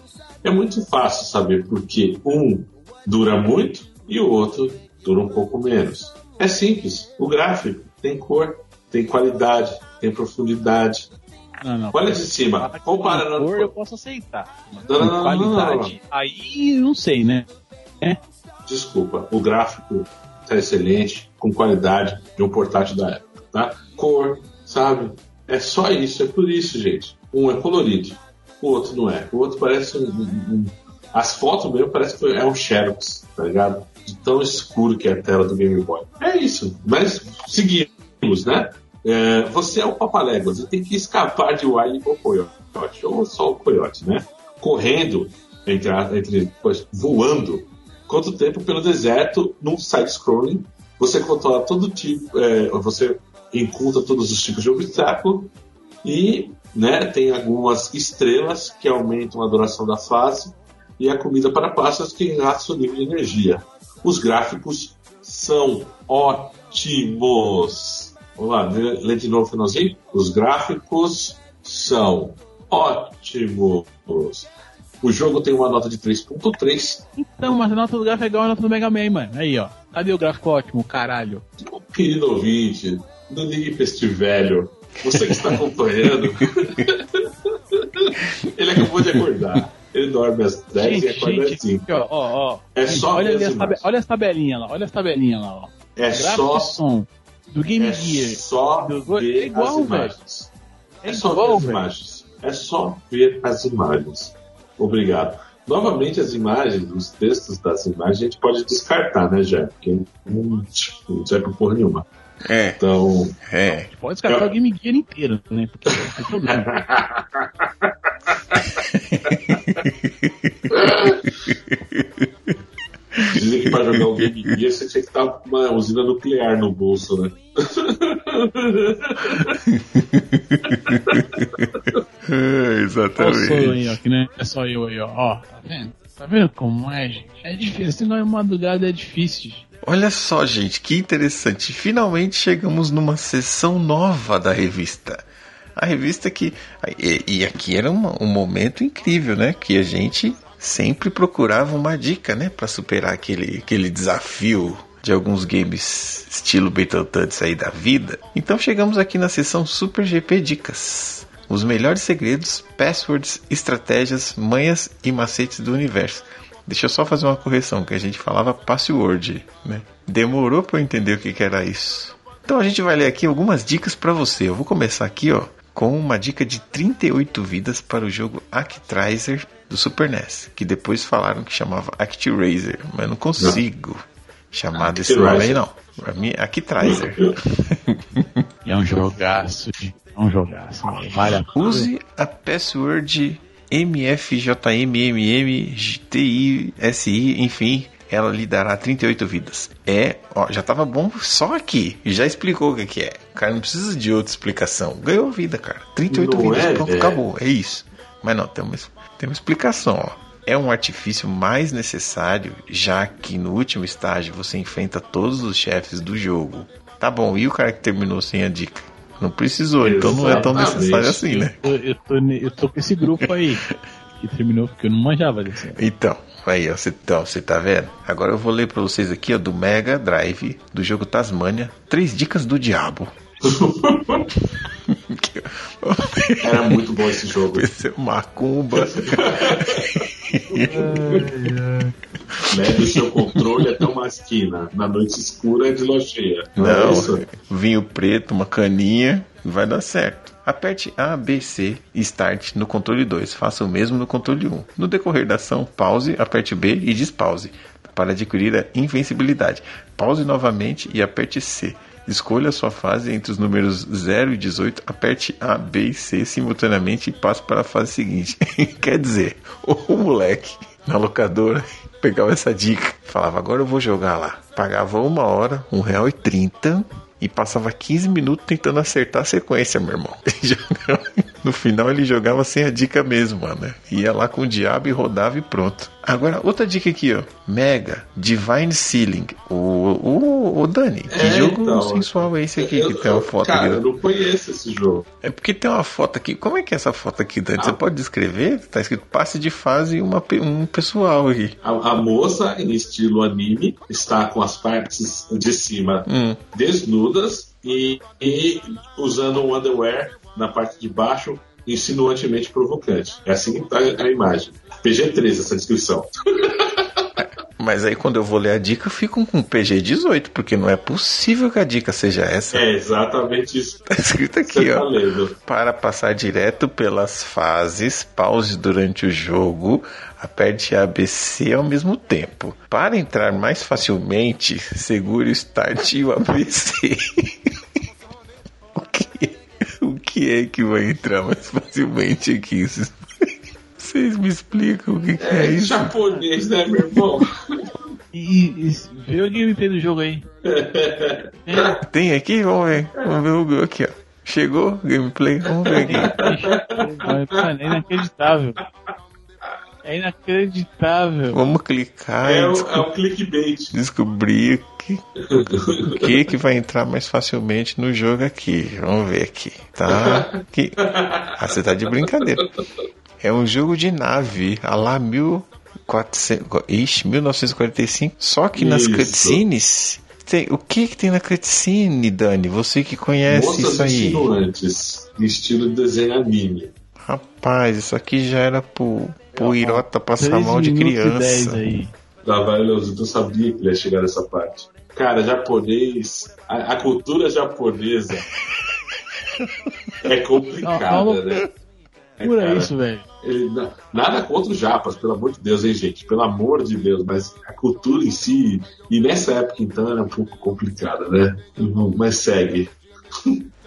é muito fácil saber por que um dura muito e o outro dura um pouco menos. É simples, o gráfico tem cor, tem qualidade, tem profundidade. Não, não. Olha de cima, comparando. Cor eu posso aceitar. Mas Não, não, com qualidade, aí não sei, né? Desculpa, o gráfico tá excelente, com qualidade de um portátil da época, tá? Cor, sabe? É só isso, é por isso, gente. Um é colorido, o outro não é. O outro parece um. um- um- As fotos mesmo parece que é um Xerox, tá ligado? De tão escuro que é a tela do Game Boy. É isso, mas seguimos, né? É, você é o Papaléguas, você tem que escapar de Wily ou Coyote, ou só o Coyote, né? Correndo, entre, entre voando, quanto tempo pelo deserto num side-scrolling. Você controla todo tipo, é, você encontra todos os tipos de obstáculo e né, tem algumas estrelas que aumentam a duração da fase e a comida para pássaros que enraça o nível de energia. Os gráficos são ótimos. Vamos lá, lê, de novo o finalzinho. Os gráficos são ótimos. O jogo tem uma nota de 3.3 Então, mas a nota do gráfico é igual a nota do Mega Man, mano. Aí, ó. Cadê o gráfico ótimo, caralho? Querido ouvinte, não ligue pra este velho. Você que está acompanhando. ele acabou de acordar. Ele dorme às 10 e acorda às 5. aqui, ó, ó, ó. É Gente, só olha, as imagens. olha as tabelinhas lá, olha as tabelinhas lá, ó. É Gráfico só, som do Game é Gear. só Do- ver é igual, as imagens. É, É só igual, ver as velho. imagens. É só ver as imagens. Obrigado. Novamente, as imagens, os textos das imagens, a gente pode descartar, né, já? Porque não, não serve porra nenhuma. É, Então, é. Pode descartar Eu- o Game Gear inteiro, né? Porque não tem problema. Dizem que pra jogar o Game Gear você tinha que estar com uma usina nuclear no bolso, né? É, Olha exatamente. solo aí, ó, que não é só eu aí, ó. Ó, tá vendo? Tá vendo como é, gente? É difícil. Esse negócio de madrugada é difícil. Olha só, gente, que interessante. Finalmente chegamos numa sessão nova da revista. A revista que. E, e aqui era uma- um momento incrível, né? Que a gente sempre procurava uma dica, né? Pra superar aquele, aquele desafio de alguns games estilo Battletoads aí da vida. Então chegamos aqui na seção Super GP Dicas. Os melhores segredos, passwords, estratégias, manhas e macetes do universo. Deixa eu só fazer uma correção, que a gente falava password, né? Demorou para eu entender o que, que era isso. Então a gente vai ler aqui algumas dicas para você. Eu vou começar aqui, ó, com uma dica de 38 vidas para o jogo Actraiser do Super NES, que depois falaram que chamava ActRaiser, mas eu não consigo chamar desse nome aí não. Pra mim, Actraiser. É um jogaço. É um jogaço. Vale a. Use a password MFJMMMTISI, enfim, ela lhe dará 38 vidas. É, ó, já tava bom só aqui. Já explicou o que, que é. O cara não precisa de outra explicação. Ganhou vida, cara. 38 Não vidas, é, pronto, é. acabou. É isso. Mas não, tem uma, tem uma explicação, ó. É um artifício mais necessário, já que no último estágio você enfrenta todos os chefes do jogo. Tá bom, e o cara que terminou sem a dica? Não precisou, então não é tão Exatamente. necessário assim, né? Eu, eu, tô, eu tô com esse grupo aí. Que terminou porque eu não manjava desse. Então, aí, ó, você, então, você tá vendo? Agora eu vou ler pra vocês aqui, ó, do Mega Drive, do jogo Tasmania, três dicas do diabo. Era muito bom esse jogo. Esse é macumba. Leve o seu controle até uma esquina. Na noite escura de locheia. Não, é Não, isso? vinho preto, uma caninha, vai dar certo. Aperte A, B, C e Start no controle 2. Faça o mesmo no controle 1. No decorrer da ação, pause, aperte B e despause para adquirir a invencibilidade. Pause novamente e aperte C. Escolha sua fase entre os números 0 e 18, aperte A, B e C simultaneamente e passe para a fase seguinte. Quer dizer, o moleque na locadora pegava essa dica, falava, agora eu vou jogar lá. Pagava uma hora, um real e passava 15 minutos tentando acertar a sequência, meu irmão. No final ele jogava sem a dica mesmo, mano. Ia lá com o diabo e rodava e pronto. Agora, outra dica aqui, ó. Mega Divine Ceiling. O, o, o Dani, que É, jogo então. sensual é esse aqui Eu- que tem uma foto Cara, aqui? eu não conheço esse jogo. É porque tem uma foto aqui. Como é que é essa foto aqui, Dani? Você Ah. pode descrever? Tá escrito passe de fase e uma, um pessoal aqui. A, a moça, em estilo anime, está com as partes de cima Hum. desnudas e, e usando um underwear na parte de baixo insinuantemente provocante. É assim que tá a imagem. PG-13 essa descrição. Mas aí quando eu vou ler a dica, eu fico com PG-18, porque não é possível que a dica seja essa. É exatamente isso Tá escrito aqui, você tá ó. lendo. Para passar direto pelas fases, pause durante o jogo, aperte ABC ao mesmo tempo. Para entrar mais facilmente, segure o Start e o ABC. o, que, é que vai entrar mais facilmente aqui? Vocês- me explicam o que, que é, É isso? japonês, né, meu irmão? E, e vê o gameplay do jogo aí. É, Tem aqui? Vamos ver. Vamos ver o meu aqui, ó. Chegou? Gameplay? Vamos ver aqui. mano, é inacreditável. É inacreditável. Vamos clicar É, e o, é o clickbait. descobrir que, o que que vai entrar mais facilmente no jogo aqui. Vamos ver aqui. Tá? Aqui. Ah, você tá de brincadeira. É um jogo de nave, a lá 1400, ixi, 1945. Só que nas Isso. cutscenes. Tem, o que que tem na cutscene, Dani? Você que conhece Moças isso aí. em estilo de desenho anime. Rapaz, isso aqui já era pro, pro Irota passar 3 mal de minutos 10 criança. Trabalhoso, tu sabia que ele ia chegar nessa parte. Cara, japonês, a, a cultura japonesa é complicada, Não, não, né? É, Pura cara, isso, velho. nada contra os japas, pelo amor de Deus, hein, gente? Pelo amor de Deus, mas a cultura em si, e nessa época então era um pouco complicada, né? Mas segue.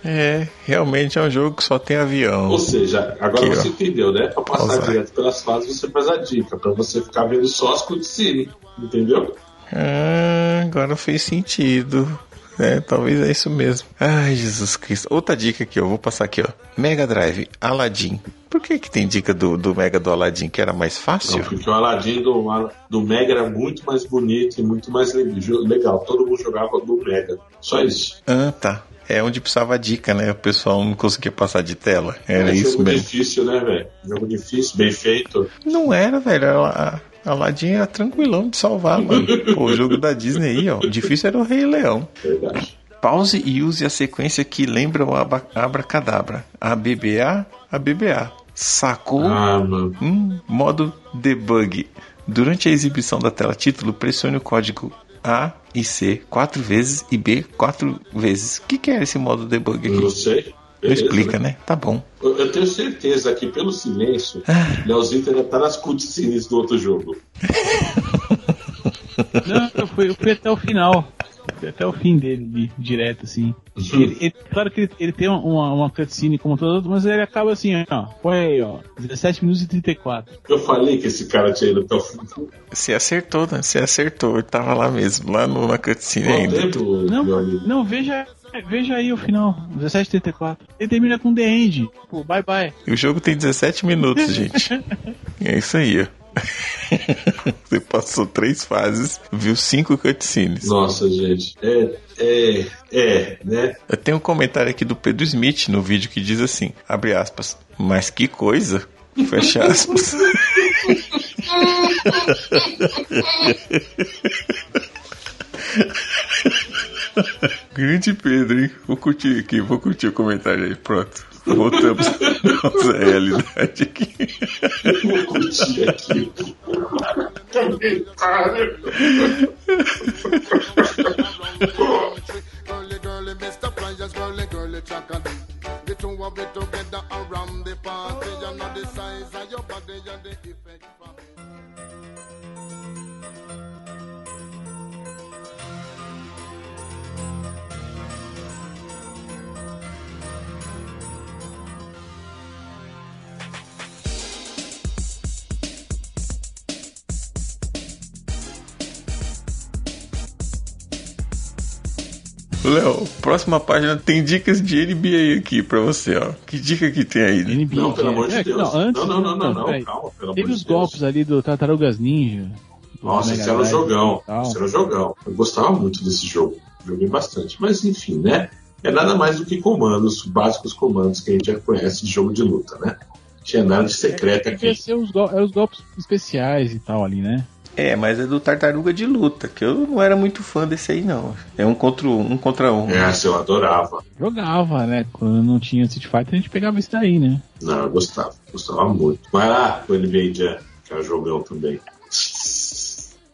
É, realmente é um jogo que só tem avião. Ou seja, agora Aqui, você ó. entendeu, né? Pra passar Pausar. direto pelas fases, você faz a dica, pra você ficar vendo só as cutscenes, entendeu? Ah, agora fez sentido. É, talvez é isso mesmo. Ai, Jesus Cristo. Outra dica aqui, eu vou passar aqui, ó. Mega Drive, Aladdin. Por que que tem dica do, do Mega do Aladdin que era mais fácil? Não, porque o Aladdin do, do Mega era muito mais bonito e muito mais legal. Todo mundo jogava do Mega. Só isso. Ah, tá. É onde precisava dica, né? O pessoal não conseguia passar de tela. Era é isso jogo mesmo. difícil, né, velho? Jogo difícil, bem feito. Não era, velho. Ela- Aladdin era tranquilão de salvar, mano. Pô, o jogo da Disney aí, ó. O difícil era o Rei Leão. Verdade. Pause e use a sequência que lembra o abracadabra. ABBA, ABBA. Sacou? Ah, mano. Hum, modo debug. Durante a exibição da tela título, pressione o código A e C quatro vezes e B quatro vezes. O que, que é esse modo debug Não aqui? sei. Beleza, explica, né? né? Tá bom. Eu, eu tenho certeza que pelo silêncio, Ah. Leozito ainda tá nas cutscenes do outro jogo. Não, eu fui, eu fui até o final. Até o fim dele, de- direto, assim. Ele- ele- claro que ele, ele tem uma, uma cutscene como todo, mas ele acaba assim, ó. Põe aí, ó. 17 minutos e 34. Eu falei que esse cara tinha ido até o fim. Você acertou, né? Você acertou. Ele tava lá mesmo, lá no, na cutscene Qual ainda. tempo, meu Não, amigo? não, veja. Veja aí o final, 17h34. Ele termina com The End. Pô, bye bye. E o jogo tem 17 minutos, gente. É isso aí, ó. Você passou três fases, viu cinco cutscenes. Nossa, gente. É, é, é, né? Eu tenho um comentário aqui do Pedro Smith no vídeo que diz assim, abre aspas, mas que coisa, fecha aspas. Grande Pedro, hein? Vou curtir aqui, vou curtir o comentário aí, pronto. Voltamos à nossa realidade aqui. Vou curtir aqui. Comentário. Léo, próxima página tem dicas de NBA aqui pra você, ó. Que dica que tem aí? né? NBA. Não, pelo amor de É, Deus. Não, antes, Não, não, não, não, calma, pelo amor Teve os golpes ali do Tartarugas Ninja. Nossa, esse era um jogão. Esse era um jogão. Eu gostava muito desse jogo. Joguei bastante. Mas enfim, né? É nada mais do que comandos, básicos comandos que a gente já conhece de jogo de luta, né? Tinha nada de secreto Devia aqui. eram os golpes especiais e tal ali, né? É, mas é do Tartaruga de Luta, que eu não era muito fã desse aí, não. É um contra um, um contra um. Essa eu adorava. Jogava, né? Quando não tinha Street Fighter, a gente pegava isso daí, né? Não, eu gostava. Gostava muito. Vai lá, o NBA Jam, que é jogão também.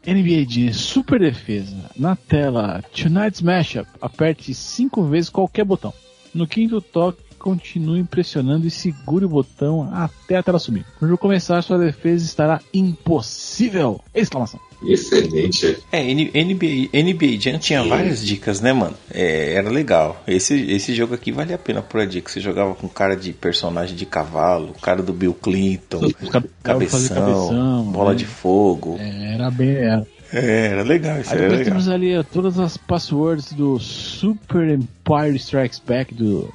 NBA de Super Defesa. Na tela, Tonight's Mashup. Aperte cinco vezes qualquer botão. No quinto toque, continue pressionando e segure o botão até a tela sumir. Quando começar, sua defesa estará impossível! Exclamação. Excelente. É, N- NBA, NBA Jam tinha várias dicas, né, mano? É, era legal. Esse, esse jogo aqui vale a pena por a dica. Você jogava com cara de personagem de cavalo, cara do Bill Clinton, Os cab- cabeção, cabeção, bola né? de fogo. É, Era bem. Era. É, era legal, isso Aí era depois legal. temos ali todas as passwords do Super Empire Strikes Back do,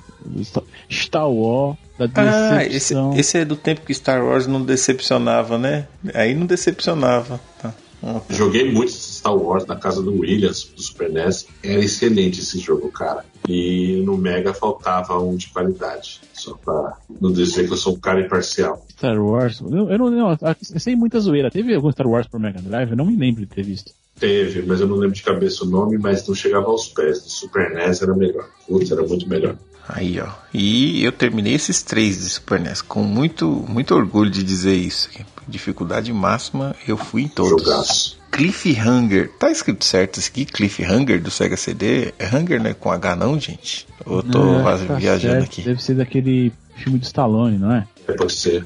Star Wars, da Ah, esse, decepção. esse é do tempo que Star Wars não decepcionava, né? Aí não decepcionava. Tá. Ah, tá. Joguei muito Star Wars na casa do Williams, do Super NES. Era excelente esse jogo, cara. E no Mega faltava um de qualidade. Só pra não dizer que eu sou um cara imparcial. Star Wars. Eu, eu não, não, eu sei muita zoeira. Teve algum Star Wars pro Mega Drive? Eu não me lembro de ter visto. Teve, mas eu não lembro de cabeça o nome, mas não chegava aos pés. Do Super NES era melhor. Putz, era muito melhor. Aí, ó. E eu terminei esses três de Super NES com muito, muito orgulho de dizer isso. Dificuldade máxima, eu fui em todos. Jogaço. Cliffhanger. Tá escrito certo isso aqui? Cliffhanger do Sega CD? É Hunger, né? Com H não, gente? Ou eu tô Não, vaz- tá viajando certo. aqui? Deve ser daquele filme do Stallone, não é? É, pode ser.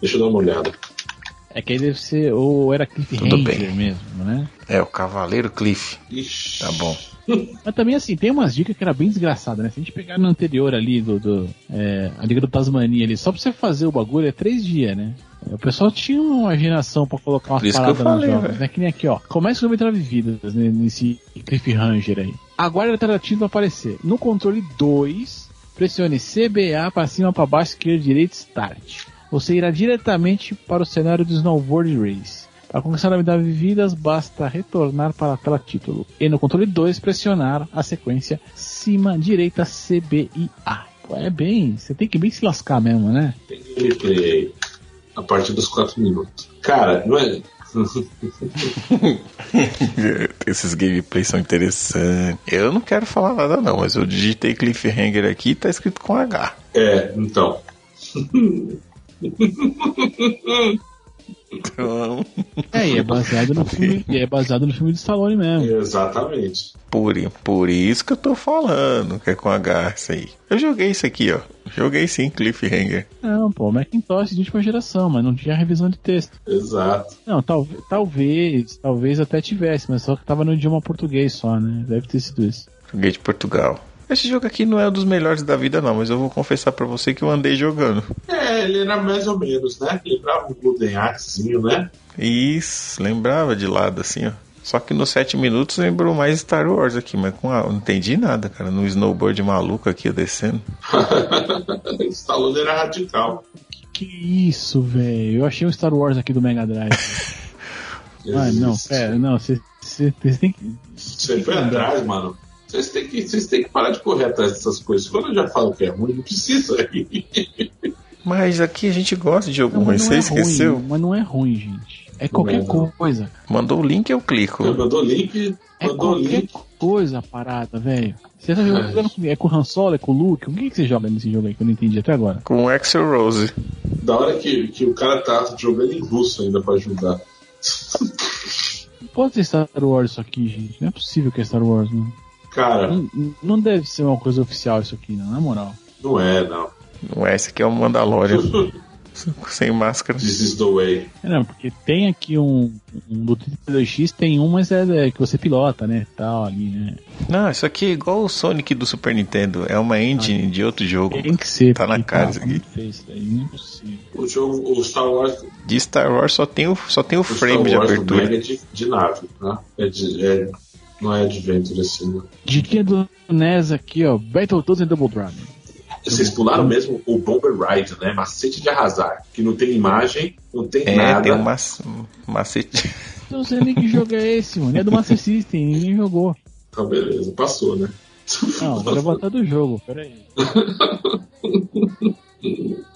Deixa eu dar uma olhada. É que aí deve ser. Ou era Tudo Cliffhanger bem. mesmo, né? É, o Cavaleiro Cliff. Ixi. Tá bom. Mas também assim, tem umas dicas que era bem desgraçada, né? Se a gente pegar no anterior ali do. do é, a Liga do Tasmania ali, só pra você fazer o bagulho é três dias, né? O pessoal tinha uma imaginação pra colocar umas eu paradas nos jogos. Né? Que nem aqui, ó. Começa com 99 vidas né, nesse Cliffhanger aí. Aguarde a alternativa pra aparecer. No controle 2, pressione CBA pra cima, pra baixo, esquerda, direita, start. Você irá diretamente para o cenário do Snowboard Race. Para conquistar a de vidas, basta retornar para a tela título. E no controle 2, pressionar a sequência cima, direita, C, B e A. Pô, é bem. Você tem que bem se lascar mesmo, né? Tem gameplay aí. A partir dos 4 minutos. Cara, não é. Esses gameplays são interessantes. Eu não quero falar nada não, mas eu digitei cliffhanger aqui e tá escrito com H. É, então. Então, É, e é baseado no filme, e é baseado no filme de Stallone mesmo. Exatamente. por, por isso que eu tô falando que é com H isso aí. Eu joguei isso aqui, ó. Joguei sim, cliffhanger. Não, pô, Macintosh de última geração, mas não tinha revisão de texto. Exato. Não, tal, talvez, talvez até tivesse, mas só que tava no idioma português só, né? Deve ter sido isso. Joguei de Portugal. Esse jogo aqui não é um dos melhores da vida, não, mas eu vou confessar pra você que eu andei jogando. É, ele era mais ou menos, né? Lembrava um Golden Axezinho, né? Isso, lembrava de lado assim, ó. Só que nos 7 minutos lembrou mais Star Wars aqui, mas com a, não entendi nada, cara. No snowboard maluco aqui, eu descendo. Stallone era radical. Que isso, velho? Eu achei um Star Wars aqui do Mega Drive. ah, não, pera, não, você tem que. Você foi atrás, mano. Vocês têm, que, vocês têm que parar de correr atrás dessas coisas. Quando eu já falo que é ruim, não precisa. Mas aqui a gente gosta de jogo Não, ruim, mas você é esqueceu? ruim, mas não é ruim, gente. É qualquer é, não. coisa. Mandou o link, eu clico. mandou link, É mandou qualquer link. coisa a parada, velho. Você tá jogando com, é com o Han Solo, é com o Luke? O que, que você joga nesse jogo aí que eu não entendi até agora? Com o Axel Rose. Da hora que, que o cara tá jogando em russo ainda pra ajudar. Não pode ser Star Wars isso aqui, gente. Não é possível que é Star Wars, não. Cara, Não, não deve ser uma coisa oficial isso aqui, não, na moral. não é, não. Não é, esse aqui é o Mandalorian. Sem máscara. This is the way. É, não, porque tem aqui um, um do 32X, tem um, mas é, é que você pilota, né? Tal ali, né? Não, isso aqui é igual o Sonic do Super Nintendo. É uma engine de outro jogo. Tem que ser. Tá na cara isso aqui. é. O jogo, o Star Wars, De Star Wars só tem o, só tem o o frame Star de Wars do abertura. É de, de nave, né? É de, é, não é Adventure assim. não. Diquinha do NES aqui, ó. Battletoads and Double Dragon. Vocês pularam mesmo o Bomber Ride, né? Macete de arrasar. Que não tem imagem, não tem É, nada. tem um mac- macete. Eu não sei nem que jogo é esse, mano. É do Master System, ninguém jogou. Então, beleza, passou, né? Não, vou levantar do jogo, peraí.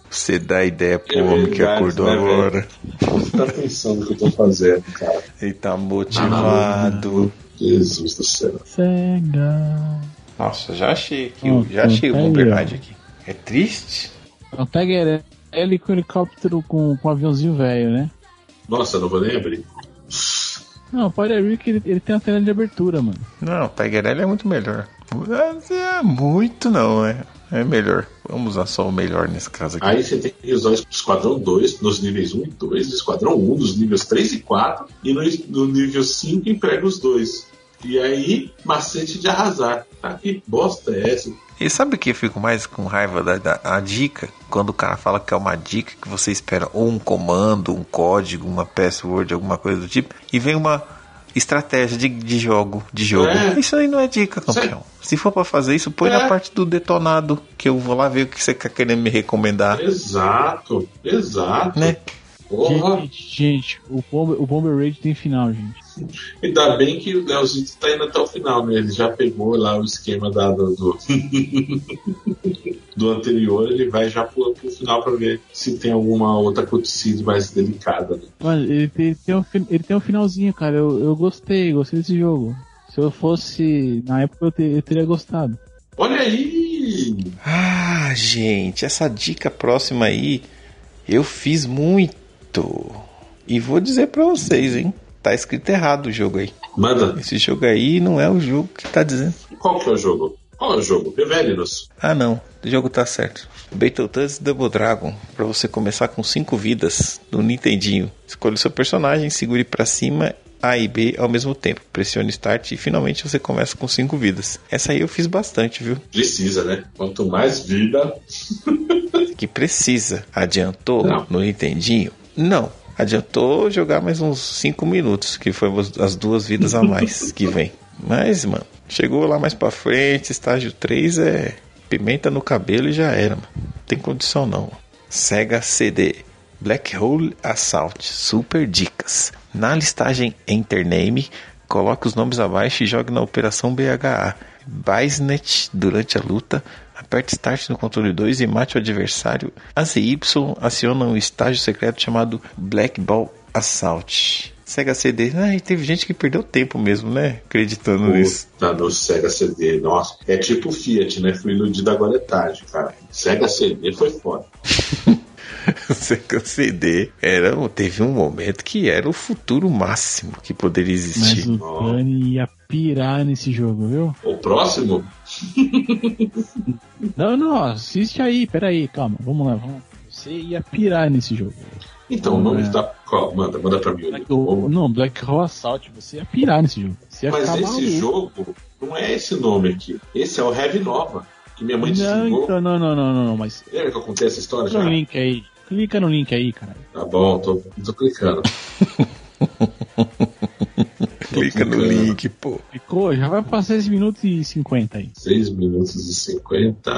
Você dá ideia pro É homem que acordou né, agora. Você tá pensando o que eu tô fazendo, cara? Ele tá motivado. Jesus do céu. Sega. Nossa, já achei aqui. Hum, já achei o. Ride aqui. É triste? Então pega ele com helicóptero com, com um aviãozinho velho, né? Nossa, não vou nem abrir. Não, o Pyre Rick ele, ele tem uma tela de abertura, mano. Não, Tiger L é muito melhor. É muito não, é. É melhor. Vamos usar só o melhor nesse caso aqui. Aí você tem que usar o Esquadrão 2 nos níveis 1 e 2, Esquadrão 1 nos níveis 3 e 4, e no, no nível 5 emprega os dois. E aí, macete de arrasar. Ah, que bosta é essa? E sabe o que eu fico mais com raiva da, da a dica? Quando o cara fala que é uma dica que você espera ou um comando, um código, uma password, alguma coisa do tipo, e vem uma estratégia de, de jogo, de jogo. É. Isso aí não é dica, campeão. Se for pra fazer isso, põe É. na parte do detonado, que eu vou lá ver o que você tá querendo me recomendar, Exato, exato. né? Porra, Gente, gente, o Bomber, o Bomber Raid tem final, gente. Ainda bem que o Leozito tá indo até o final, né? Ele já pegou lá o esquema da, do, do, do anterior, ele vai já pro, pro final pra ver se tem alguma outra cutscene mais delicada, né? Mas ele tem, tem, um, ele tem um finalzinho, cara. Eu, eu gostei, gostei desse jogo. Se eu fosse. Na época eu, te- eu teria gostado. Olha aí! Ah, gente, essa dica próxima aí eu fiz muito. E vou dizer pra vocês, hein? Tá escrito errado o jogo aí. Manda, Esse jogo aí não é o jogo que tá dizendo. qual que é o jogo? Qual é o jogo? Revele-nos. Ah, não. O jogo tá certo. Battletoads Double Dragon. Pra você começar com 5 vidas no Nintendinho. Escolha o seu personagem, segure pra cima A e B ao mesmo tempo. Pressione Start e finalmente você começa com 5 vidas. Essa aí eu fiz bastante, viu? Precisa, né? Quanto mais vida, que precisa. Adiantou Não. no Nintendinho? Não. Adiantou jogar mais uns 5 minutos, que foi as- as duas vidas a mais que vem. Mas, mano, chegou lá mais pra frente, estágio 3 é pimenta no cabelo e já era, mano. Não tem condição não. Sega CD. Black Hole Assault. Super dicas. Na listagem Enter Name, coloque os nomes abaixo e jogue na operação BHA. Baisnet durante a luta. Aperte Start no controle 2 e mate o adversário. A ZY aciona um estágio secreto chamado Black Ball Assault. Sega CD. Ai, teve gente que perdeu tempo mesmo, né? Acreditando nisso. Puta, no Sega CD, nossa. É tipo o Fiat, né? Fui iludido agora é tarde, cara. Sega CD foi foda. Sega CD era, teve um momento que era o futuro máximo que poderia Mas existir. o Dani ia pirar nesse jogo, viu? O próximo? Não, não, assiste aí, peraí, calma, vamos lá, vamos. Você ia pirar nesse jogo. Então, o nome É. tá. Qual? Manda, manda pra mim. Black, o, não, Black Hole Assault, você ia pirar nesse jogo. Mas esse maluco. jogo não é esse nome aqui. Esse é o Heavy Nova. Que minha mãe desligou. então, não, não, não, não, não, mas Lembra que eu contei essa história clica já? no link aí. Clica no link aí, cara. Tá bom, tô, tô clicando. Clica no link, pô. Ficou, já vai passar 6 minutos e 50 aí. 6 minutos e 50.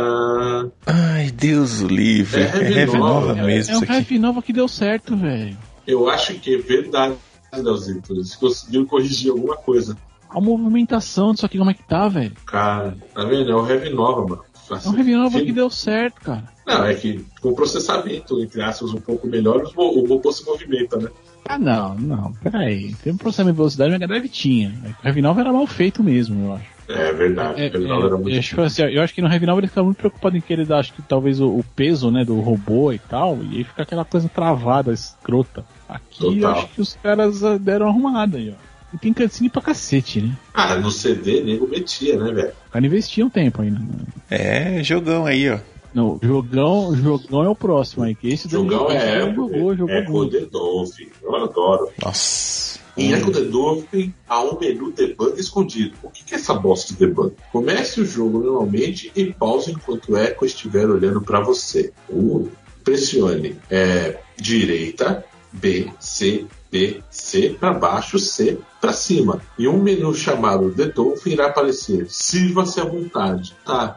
Ai, Deus o livre. É É Heavy Nova, cara. mesmo É um isso aqui. Heavy Nova que deu certo, velho. Eu acho que é verdade, Leozito. Eles conseguiram corrigir alguma coisa. A movimentação disso aqui, como é que tá, velho? Cara, tá vendo? É o Heavy Nova, mano. É um Heavy Nova Sim. que deu certo, cara. Não, é que com processamento, entre aspas, um pouco melhor, o robô se movimenta, né? Ah, não, não, peraí. Tem um processamento de velocidade, Mega Drive tinha. O Nova era mal feito mesmo, eu acho. É verdade. É, o Heavy Nova era é, muito. eu, acho, que, assim, eu acho que no Heavy Nova eles ficaram muito preocupados em querer dar, acho que talvez o, o peso, né, do robô e tal, e aí fica aquela coisa travada, escrota. Aqui eu Total. acho que os caras ah, deram uma arrumada aí, ó. E tem cutscene pra cacete, né? Ah, no CD, nego metia, né, velho? O cara investia um tempo ainda. né? É, jogão aí, ó. Não, jogão, jogão é o próximo aí, que esse daí Jogão é, jogou, jogou, jogou é muito. the Dolphin. Eu adoro. Nossa. Em Echo the Dolphin há um menu debug escondido. O que que é essa bosta de debug? Comece o jogo normalmente e pause enquanto o Echo estiver olhando para você. Uh, pressione é, direita, B, C, D, C para baixo, C para cima. E um menu chamado The Dolphin irá aparecer. Sirva-se à vontade. Tá.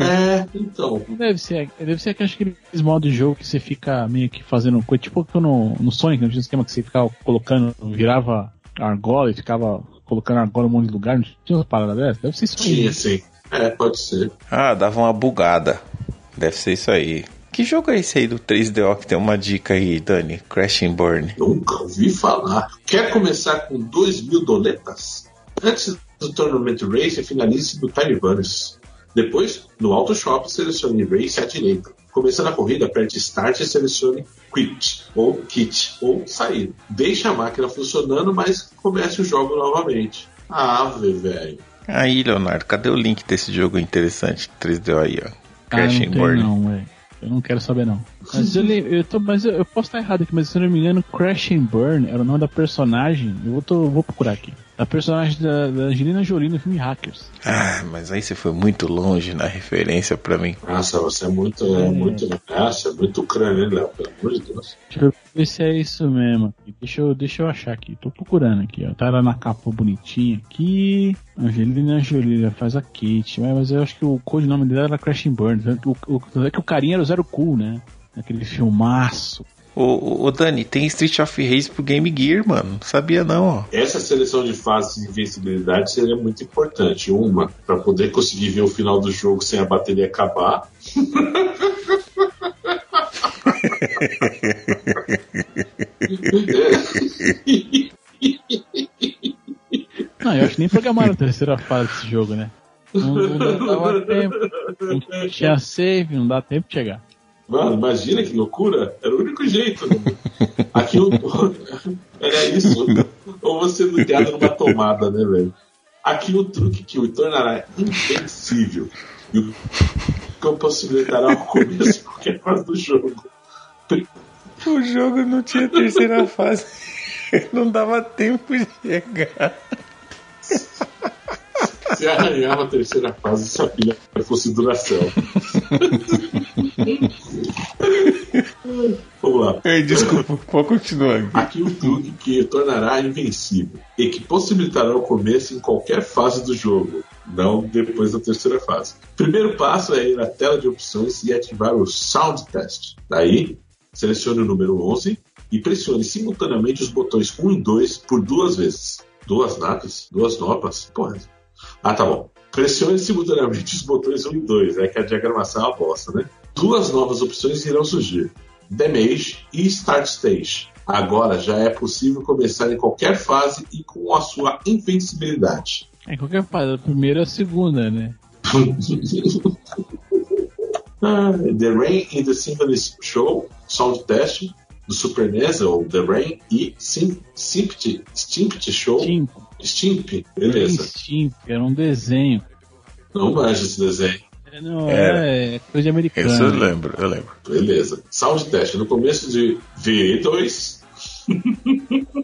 É, então. Deve ser, deve ser aqueles aqueles modos de jogo que você fica meio que fazendo coisa, tipo que no, no Sonic, não tinha um esquema que você ficava colocando, virava argola e ficava colocando argola em um monte de lugar, não tinha uma parada dessa? Deve ser isso aí. Tinha sim. É, pode ser. Ah, dava uma bugada. Deve ser isso aí. Que jogo é esse aí do 3DO que tem uma dica aí, Dani? Crash and Burn. Nunca ouvi falar. Quer começar com 2 mil doletas? Antes do Tournament Race, finalize no Time Bonus. Depois, no Auto Shop, selecione Race à direita. Começando a corrida, aperte Start e selecione Quit, ou Kit, ou Sair. Deixe a máquina funcionando, mas comece o jogo novamente. Ave, velho. Aí, Leonardo, cadê o link desse jogo interessante 3DO aí, ó? Ah, Crash não and tem Burn. não, velho. Eu não quero saber não. Mas eu, eu, tô, mas eu, eu posso estar errado aqui, mas se eu não me engano, Crash and Burn era o nome da personagem. Eu vou, tô- vou procurar aqui. Da personagem da, da Angelina Jolie no filme Hackers. Ah, mas aí você foi muito longe na referência pra mim. Nossa, você é muito. É muito nossa, é muito crânio, hein, Léo? Pelo amor de Deus. Deixa eu ver se é isso mesmo. Deixa eu, deixa eu achar aqui. Tô procurando aqui, ó. Tá lá na capa bonitinha aqui. Angelina Jolie faz a Kate. Mas, eu acho que o codinome dela era Crash and Burn. Tanto que O, o, é que o carinha era o Zero Cool, né? Aquele filmaço. Ô, ô, ô, Dani, tem Street of Rage pro Game Gear, mano. Não sabia não, ó. Essa seleção de fases de invencibilidade seria muito importante. Uma, para poder conseguir ver o final do jogo sem a bateria acabar. Não, eu acho que nem programaram a terceira fase desse jogo, né? Não, não dava tempo. Não tinha save, não dá tempo de chegar. Mano, imagina que loucura. Era o único jeito. Aqui o... era isso. Ou você ligado numa tomada, né, velho? Aqui o truque que o tornará invencível e o que eu possibilitará o começo de qualquer fase do jogo. O jogo não tinha terceira fase. Não dava tempo de chegar. Se arranhava a terceira fase se a pilha fosse Duracell. Vamos lá. Ei, desculpa, pode continuar. Aqui o truque que o tornará invencível e que possibilitará o começo em qualquer fase do jogo, não depois da terceira fase. Primeiro passo é ir à tela de opções e ativar o Sound Test. Daí, selecione o número 11 e pressione simultaneamente os botões 1 e 2 por duas vezes. Duas natas? Duas nopas? Porra. Ah, tá bom. Pressione simultaneamente os botões 1 e 2, é que a diagramação é uma bosta, né? Duas novas opções irão surgir. Damage e Start Stage. Agora já é possível começar em qualquer fase e com a sua invencibilidade. É qualquer fase, a primeira a segunda, né? Ah, the Rain in the Symphony Show, Sound Test do Super NES, ou The Rain, e Sim, Simpty, Stimpty Show. Stimp, beleza. Stimp, era um desenho. Não manjo esse desenho. É, Não, Era. é coisa de americano. Isso eu lembro, eu lembro. Beleza. Sound Test no começo de V2.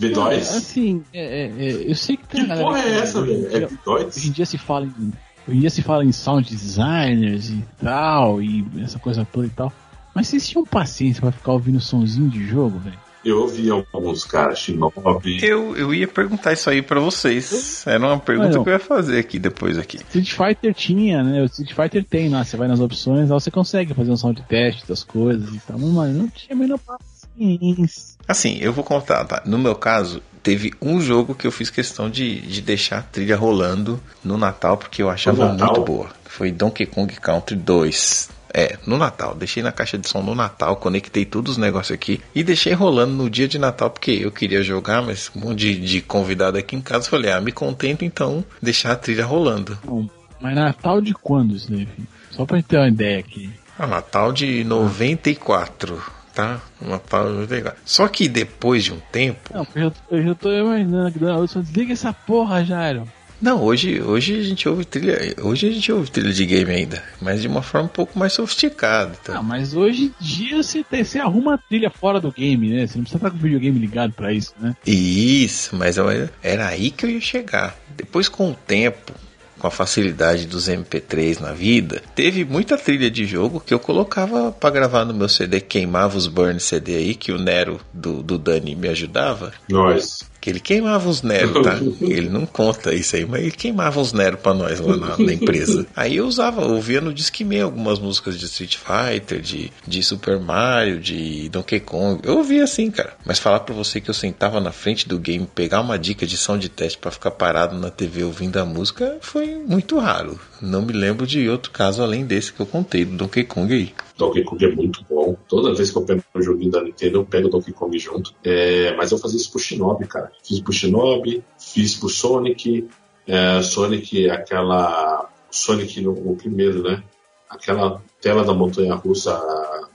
V2? Assim, é, é, é, eu sei que tem Que porra é essa, velho? É Hoje em V2? dia se fala em. Hoje em dia se fala em sound designers e tal, e essa coisa toda e tal. Mas vocês tinham paciência pra ficar ouvindo sonzinho de jogo, velho? Eu ouvi alguns caras, Shinobi. Eu, eu ia perguntar isso aí pra vocês. Era uma pergunta não. que eu ia fazer aqui depois aqui. Street Fighter tinha, né? O Street Fighter tem lá, você vai nas opções, lá você consegue fazer um sound test das coisas e tal. Mas não tinha a menor paciência. Assim, eu vou contar, tá? No meu caso, teve um jogo que eu fiz questão de, de deixar a trilha rolando no Natal, porque eu achava muito boa. Foi Donkey Kong Country 2. É, no Natal. Deixei na caixa de som no Natal, conectei todos os negócios aqui e deixei rolando no dia de Natal, porque eu queria jogar, mas um monte de, de convidado aqui em casa. Falei, ah, me contento então deixar a trilha rolando. Bom, mas Natal de quando filho? Só pra gente ter uma ideia aqui. Ah, Natal de 94, tá? Natal de 94. Só que depois de um tempo. Não, porque eu, eu já tô imaginando que Dona Lúcia desliga essa porra, Jairo. Não, hoje, hoje a gente ouve trilha. Hoje a gente ouve trilha de game ainda, mas de uma forma um pouco mais sofisticada. Ah, mas hoje em dia você, tem, você arruma a trilha fora do game, né? Você não precisa estar com o videogame ligado pra isso, né? Isso, mas eu- era aí que eu ia chegar. Depois, com o tempo, com a facilidade dos MP3 na vida, teve muita trilha de jogo que eu colocava pra gravar no meu CD, queimava os burn CD aí, que o Nero do, do Dani me ajudava. Nós. Ele queimava uns Nero, tá? Ele não conta isso aí, mas ele queimava uns Nero pra nós lá na, na empresa. Aí eu usava, eu ouvia no Discman algumas músicas de Street Fighter, de, de Super Mario, de Donkey Kong. Eu ouvia assim, cara. Mas falar pra você que eu sentava na frente do game, pegar uma dica de som de teste pra ficar parado na TV ouvindo a música, foi muito raro. Não me lembro de outro caso além desse que eu contei, do Donkey Kong aí. Donkey Kong é muito bom. Toda vez que eu pego um joguinho da Nintendo, eu pego Donkey Kong junto. É, mas eu fazia isso pro Shinobi, cara. Fiz pro Shinobi, fiz pro Sonic. É, Sonic, aquela. Sonic no, primeiro, né? Aquela tela da montanha russa,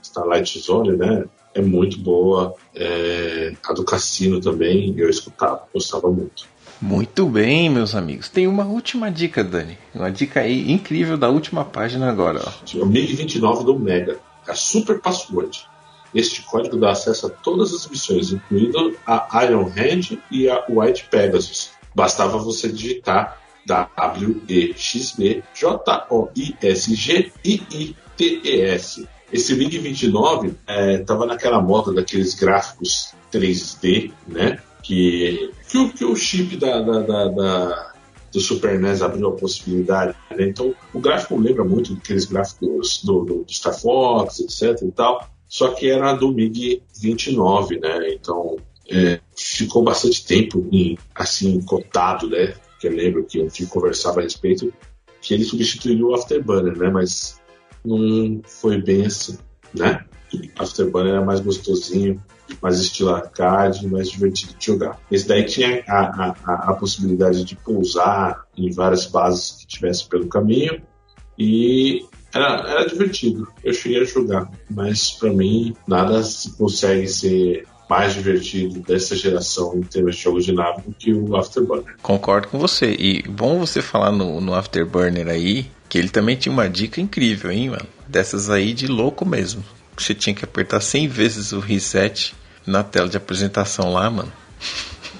Starlight Zone, né? É muito boa. É, a do Cassino também, eu escutava, gostava muito. Muito bem, meus amigos. Tem uma última dica, Dani. Uma dica aí incrível da última página agora, ó. O MiG-29 do Mega, a Super Password. Este código dá acesso a todas as missões, incluindo a Iron Hand e a White Pegasus. Bastava você digitar W-E-X-B-J-O-I-S-G-I-I-T-E-S. Esse MiG-29 estava naquela moda daqueles gráficos 3D, né? Que, que, o, que o chip da, da, da, da do Super NES abriu a possibilidade. Né? Então, o gráfico lembra muito daqueles gráficos do, do, do Star Fox, etc. e tal, só que era do MiG-29, né? Então, é, ficou bastante tempo em, assim cotado, né? Que eu lembro que a gente conversava a respeito que ele substituiu o Afterburner, né? Mas não foi bem assim, né? Afterburner era mais gostosinho, mais estilo arcade, mais divertido de jogar. Esse daí tinha a, a, a, possibilidade de pousar em várias bases que tivesse pelo caminho e era, era divertido. Eu cheguei a jogar, mas para mim nada se consegue ser mais divertido dessa geração em termos de nave do que o Afterburner. Concordo com você. E bom você falar no, no Afterburner aí, que ele também tinha uma dica incrível, hein, mano? Dessas aí de louco mesmo. Você tinha que apertar 100 vezes o reset na tela de apresentação lá, mano.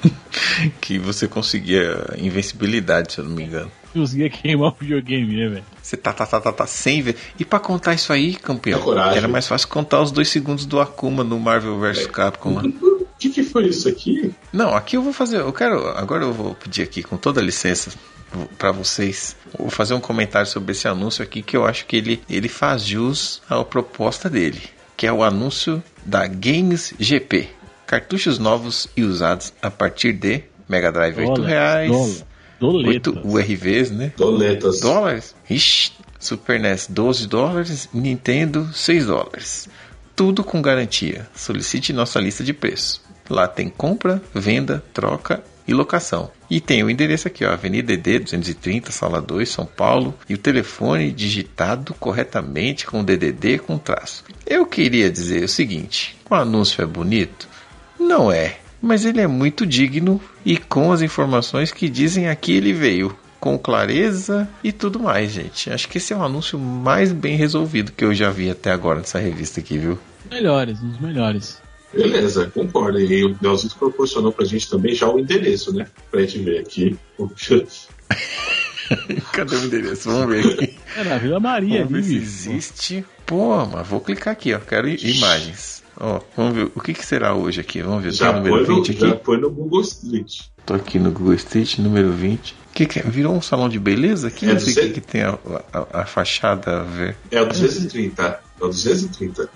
que você conseguia invencibilidade, se eu não me engano. Conseguia queimar o videogame, né, velho? Você tá, tá, tá, tá, tá 100 vezes. E pra contar isso aí, campeão, É era mais fácil contar os dois segundos do Akuma no Marvel vs Capcom lá. O que, que foi isso aqui? Não, aqui eu vou fazer. Eu quero. Agora eu vou pedir aqui, com toda a licença para vocês, vou fazer um comentário sobre esse anúncio aqui que eu acho que ele, ele faz jus à proposta dele, que é o anúncio da Games GP. Cartuchos novos e usados a partir de Mega Drive 8 Dólar, reais, dólar, 8 doletas. URVs, né? Doletas. Dólares? Ixi, Super NES 12 dólares, Nintendo 6 dólares. tudo com garantia. Solicite nossa lista de preços. Lá tem compra, venda, troca e locação. E tem o endereço aqui, ó, Avenida ED 230, Sala 2, São Paulo, e o telefone digitado corretamente com DDD com traço. Eu queria dizer o seguinte: o anúncio é bonito? Não é, mas ele é muito digno e com as informações que dizem aqui ele veio. Com clareza e tudo mais, gente. Acho que esse é o anúncio mais bem resolvido que eu já vi até agora nessa revista aqui, viu? Melhores, uns melhores. Beleza, concordo. E o Nelzito proporcionou pra gente também já o endereço, né? Pra gente ver aqui. Cadê o endereço? Vamos ver aqui. É na Vila Maria Vamos ver ali, se bicho. existe. Pô, mas vou clicar aqui, ó. Quero imagens. Ó, vamos ver o que, que será hoje aqui. Vamos ver. Tá Já o número põe, no, 20 já aqui. põe no Google Street. Tô aqui no Google Street, número 20. Que que é? Virou um salão de beleza aqui? É Não sei o que, que tem a, a- a fachada a ver. É o 230. É o 230.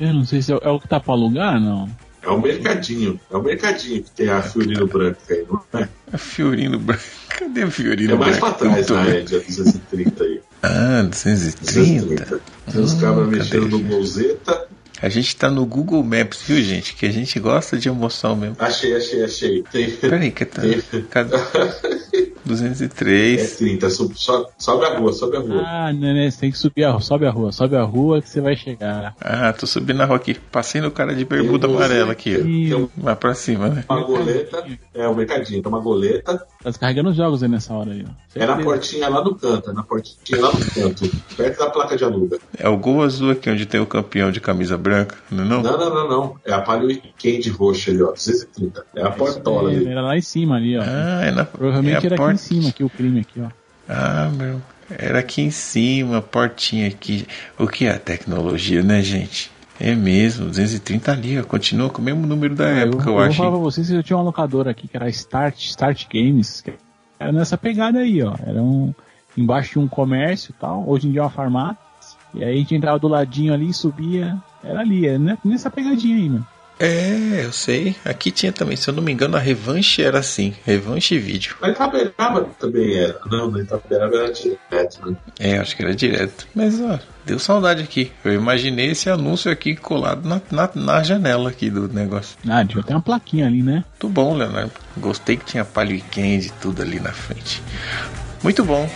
Eu não sei se é, é o que tá pra alugar, não. É o mercadinho. É o mercadinho que tem a Fiorino Branca aí, não é? A Fiorino Branco. Cadê a Fiorino É mais pra Branco? trás, na vendo. Ed, a 230 aí. Ah, 230. 230. Tem os Hum, cabras cadê? mexendo no Bolzeta. A gente tá no Google Maps, viu, gente? Que a gente gosta de emoção mesmo. Achei, achei, achei. Tem... Peraí, que tá. Tem- Cadê? É 203. 30. Sobe, sobe, sobe a rua, sobe a rua. Ah, né, você tem que subir a rua, sobe a rua, sobe a rua que você vai chegar. Ah, tô subindo na rua aqui. Passei no cara de bermuda Tem um amarela aqui, ó. Tem um- Vai pra cima, né? uma goleta. É o mercadinho. Tem uma goleta. Tá descarregando os jogos aí nessa hora aí, ó. É na portinha lá no canto. É na portinha lá no canto. Perto da placa de aluga. É o gol azul aqui onde tem o campeão de camisa branca, não é não? Não, não, não, não. É a Palio Weekend roxa ali, ó. 230. É a portola É, ali. Era lá em cima ali, ó. Ah, é na Provavelmente é era porta. aqui em cima, aqui o crime aqui, ó. Ah, meu. Era aqui em cima, a portinha aqui. O que é a tecnologia, né, gente? É mesmo, 230 ali, ó. Continua com o mesmo número da época, eu, vou acho. falar pra hein? vocês que eu tinha uma locadora aqui que era Start, Start Games. que Era nessa pegada aí, ó. Era um. Embaixo de um comércio e tal. Hoje em dia é uma farmácia. E aí a gente entrava do ladinho ali, subia. Era ali, era ne- nessa pegadinha aí, mano. É, eu sei. Aqui tinha também, se eu não me engano, a revanche era assim. Revanche e vídeo. Mas Itaberaba também era. Não, na Itaberaba era direto, né? É, acho que era direto. Mas, ó, deu saudade aqui. Eu imaginei esse anúncio aqui colado na, na, na janela aqui do negócio. Ah, devia ter uma plaquinha ali, né? Muito bom, Leonardo. Gostei que tinha Palio Weekend e tudo ali na frente. Muito bom.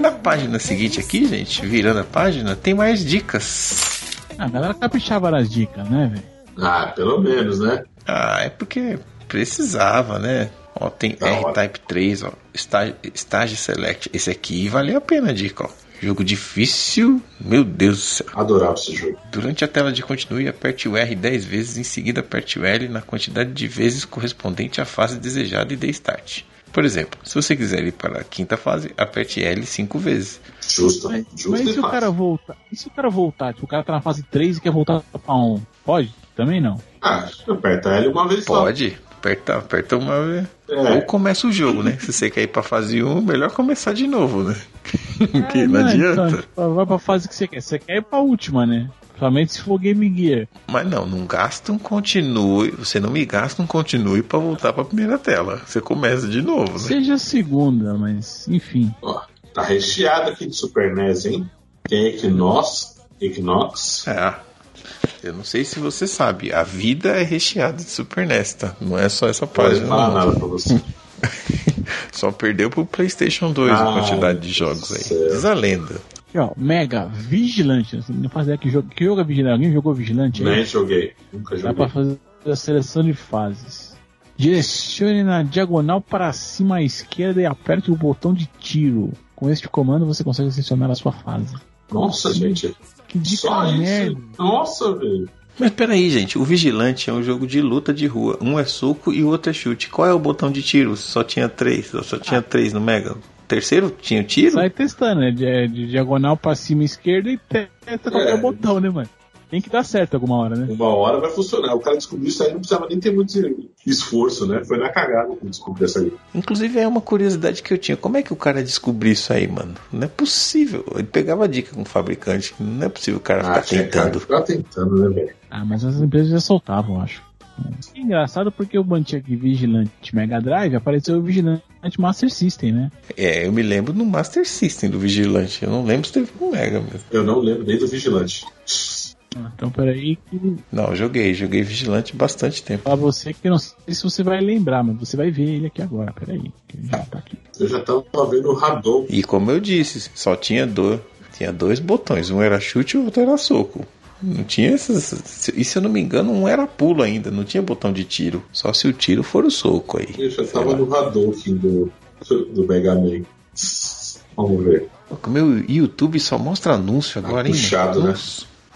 Na página seguinte aqui, gente, virando a página, tem mais dicas. A galera caprichava nas dicas, né, velho? Ah, pelo menos, né? Ah, é porque precisava, né? Ó, tem hora. R-Type 3, ó. Stage, Stage Select. Esse aqui valeu a pena a dica, ó. Jogo difícil, meu Deus do céu. Adorava esse jogo. Durante a tela de continue, aperte o R 10 vezes, em seguida aperte o L na quantidade de vezes correspondente à fase desejada e dê Start. Por exemplo, se você quiser ir para a quinta fase, aperte L 5 vezes. Justo. Mas, Justo mas e se o fácil. cara voltar? E se o cara voltar? Tipo, o cara tá na fase 3 e quer voltar pra 1? Pode? Também não. Ah, aperta L uma vez só. Pode, aperta, aperta uma vez. É. Ou começa o jogo, né? Se você quer ir para fase 1, melhor começar de novo, né? Porque não É, adianta. então, vai pra fase que você quer. Você quer ir pra última, né? Principalmente se for Game Gear. Mas não, não gasta um continue. Você não me gasta um continue pra voltar pra primeira tela. Você começa de novo, né? Seja a segunda, mas enfim. Ó, tá recheado aqui de Super NES, hein? Tem Equinox. Equinox. É. Eu não sei se você sabe, a vida é recheada de Super NES, tá? Não é só essa página. falar não. nada pra você. Só perdeu pro PlayStation 2 a quantidade de jogos aí. céu. Diz a lenda. Aqui, ó, Mega Vigilante. Assim, Não faz ideia que jogo, que jogo é Vigilante. Alguém jogou Vigilante? Nem joguei. Nunca Dá pra joguei. fazer a seleção de fases. Direcione na diagonal para cima à esquerda e aperte o botão de tiro. Com este comando você consegue selecionar a sua fase. Nossa, gente. Que dica Só merda. isso. Nossa, velho. Mas peraí, gente, o Vigilante é um jogo de luta de rua. Um é soco e o outro é chute. Qual é o botão de tiro? Só tinha três, só tinha três no Mega. O terceiro tinha tiro? Sai testando, né? De, de diagonal pra cima esquerda e testa qualquer É. botão, né, mano? tem que dar certo alguma hora, né? Uma hora vai funcionar. O cara descobriu isso aí, não precisava nem ter muito esforço, né? Foi na cagada que descobriu essa aí. Inclusive é uma curiosidade que eu tinha. Como é que o cara descobriu isso aí, mano? Não é possível. Ele pegava dica com o fabricante. Não é possível o cara ficar tinha cara tentando. Tá tentando, né, velho? Ah, mas as empresas já soltavam, acho. É engraçado porque o mantinha aqui Vigilante Mega Drive apareceu o Vigilante Master System, né? É, eu me lembro no Master System do Vigilante. Eu não lembro se teve com Mega mesmo. Eu não lembro nem do Vigilante. Ah, Então peraí que Não, eu joguei. Joguei Vigilante bastante tempo. pra você que eu não sei se você vai lembrar, mas você vai ver ele aqui agora, peraí. Que ele já tá aqui. Eu já tava vendo o Radon. E como eu disse, só tinha dois, tinha dois botões. Um era chute e o outro era soco. Não tinha essas. E se eu não me engano, um era pulo ainda. Não tinha botão de tiro. Só se o tiro for o soco aí. Eu já tava lá. no Hadouken do, do Mega Man. Vamos ver. O meu YouTube só mostra anúncio agora, hein? puxado, mano? né?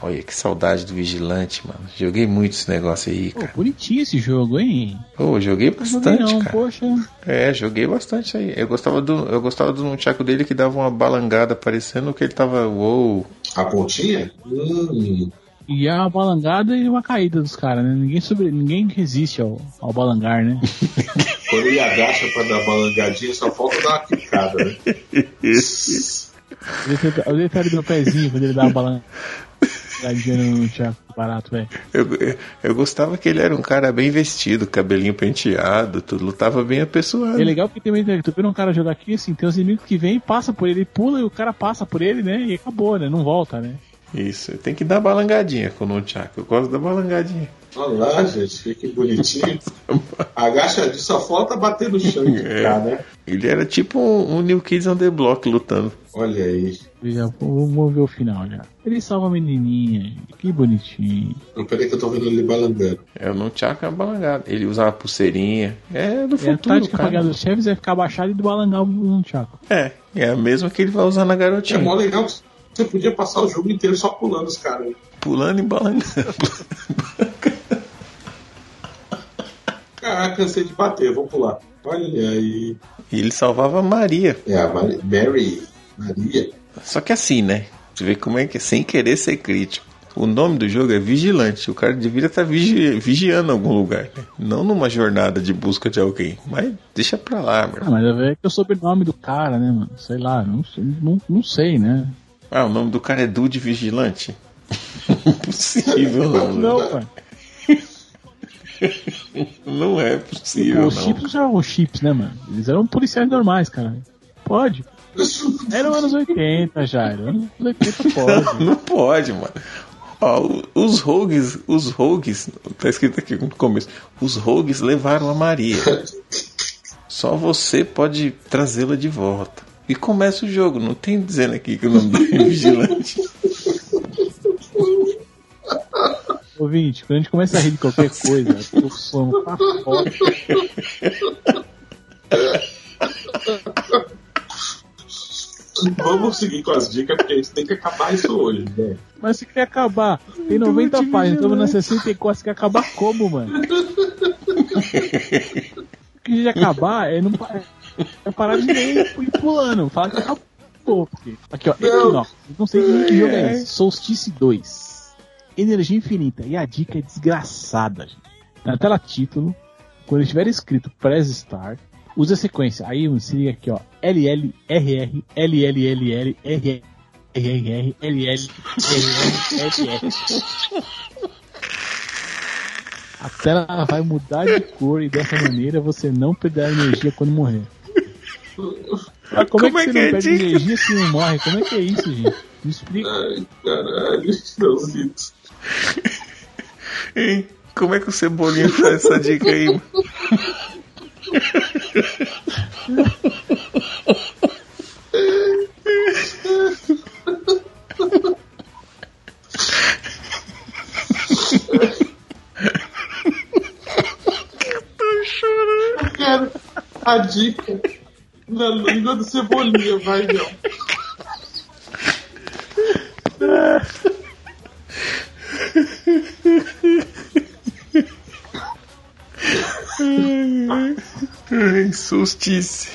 Olha que saudade do Vigilante, mano. Joguei muito esse negócio aí, Pô, cara. bonitinho esse jogo, hein? Pô, joguei bastante, não, cara. poxa. É, joguei bastante aí. Eu gostava do, eu gostava do nunchaku dele que dava uma balangada, parecendo que ele tava. Uou! A pontinha? Hum. E é uma balangada e uma caída dos caras, né? Ninguém, sobre... Ninguém resiste ao, ao balangar, né? Quando ele agacha pra dar balangadinha, só falta dar uma quicada, né? O detalhe do pezinho quando ele dá uma balangadinha no Thiago barato, velho. Eu, eu, gostava que ele era um cara bem vestido, cabelinho penteado, tudo, lutava bem apessoado. É legal porque também tu vê um cara jogar aqui, assim, tem os inimigos que vêm, passa por ele, pula e o cara passa por ele, né? E acabou, né? Não volta, né? Isso, tem que dar balangadinha com o nunchaku. Eu gosto da balangadinha. Olha lá, gente, que bonitinho. Agachadinho, só falta bater no chão e quicar, né? Ele era tipo um, um New Kids on the Block lutando. Olha aí. Já, vamos ver o final já. Ele salva a menininha, que bonitinho. Não, peraí que eu tô vendo ele balangando. É o nunchaku é uma balangada. Ele usa uma pulseirinha. É do E a futuro, tática pra ganhar cara. dos chefes é ficar abaixado e balangar um Thiago. É, é a mesma que ele vai usar na É garotinha. mó legal que você podia passar o jogo inteiro só pulando os caras. né? Pulando e balangando. Ah, cansei de bater, vou pular. Olha aí. E ele salvava a Maria. É a Mari- Mary. Maria. Só que assim, né? Você vê como é que é, sem querer ser crítico. O nome do jogo é Vigilante. O cara deveria estar vigi vigiando em algum lugar, né? Não numa jornada de busca de alguém. Mas deixa pra lá, meu. Ah, mas é que o sobrenome do cara, né, mano? Sei lá, não, sei- não, não sei, né? Ah, o nome do cara é Dude Vigilante? Impossível, não. Não, Não, mano. Não é possível, Os não. chips já eram chips, né, mano? Eles eram policiais normais, cara. Pode. Eram anos 80 já, anos 80 pode. Não pode, mano. Ó, os rogues, os rogues, tá escrito aqui no começo, os rogues levaram a Maria. Só você pode trazê-la de volta. E começa o jogo, não tem dizendo aqui que o nome dele é vigilante. Ouvinte, quando a gente começa a rir de qualquer coisa, o som tá foda. Vamos seguir com as dicas, porque a gente tem que acabar isso hoje, né? Mas se quer acabar, tem 90 páginas, estamos na 64, você quer acabar como, mano? O que a gente acabar é não pa- é parar de ler e ir pulando, falar que acabou. Porque... Aqui, ó, Equinox, eu não sei que jogo é esse, Solstice 2. Energia infinita, e a dica é desgraçada, gente. Na tela título, quando estiver escrito Press Start, use a sequência. Aí se liga aqui, ó. LL, RR, LLLL, RR, RR, RR, A tela vai mudar de cor e dessa maneira você não perderá energia quando morrer. Mas como, é que você não é perde energia se não morre? Como é que é isso, gente? Me explica. Ai, caralho, Chitãozito. Hein? Como é que o Cebolinha faz essa dica aí, mano? A dica na língua do Cebolinha, vai, não. Ai, Solstice.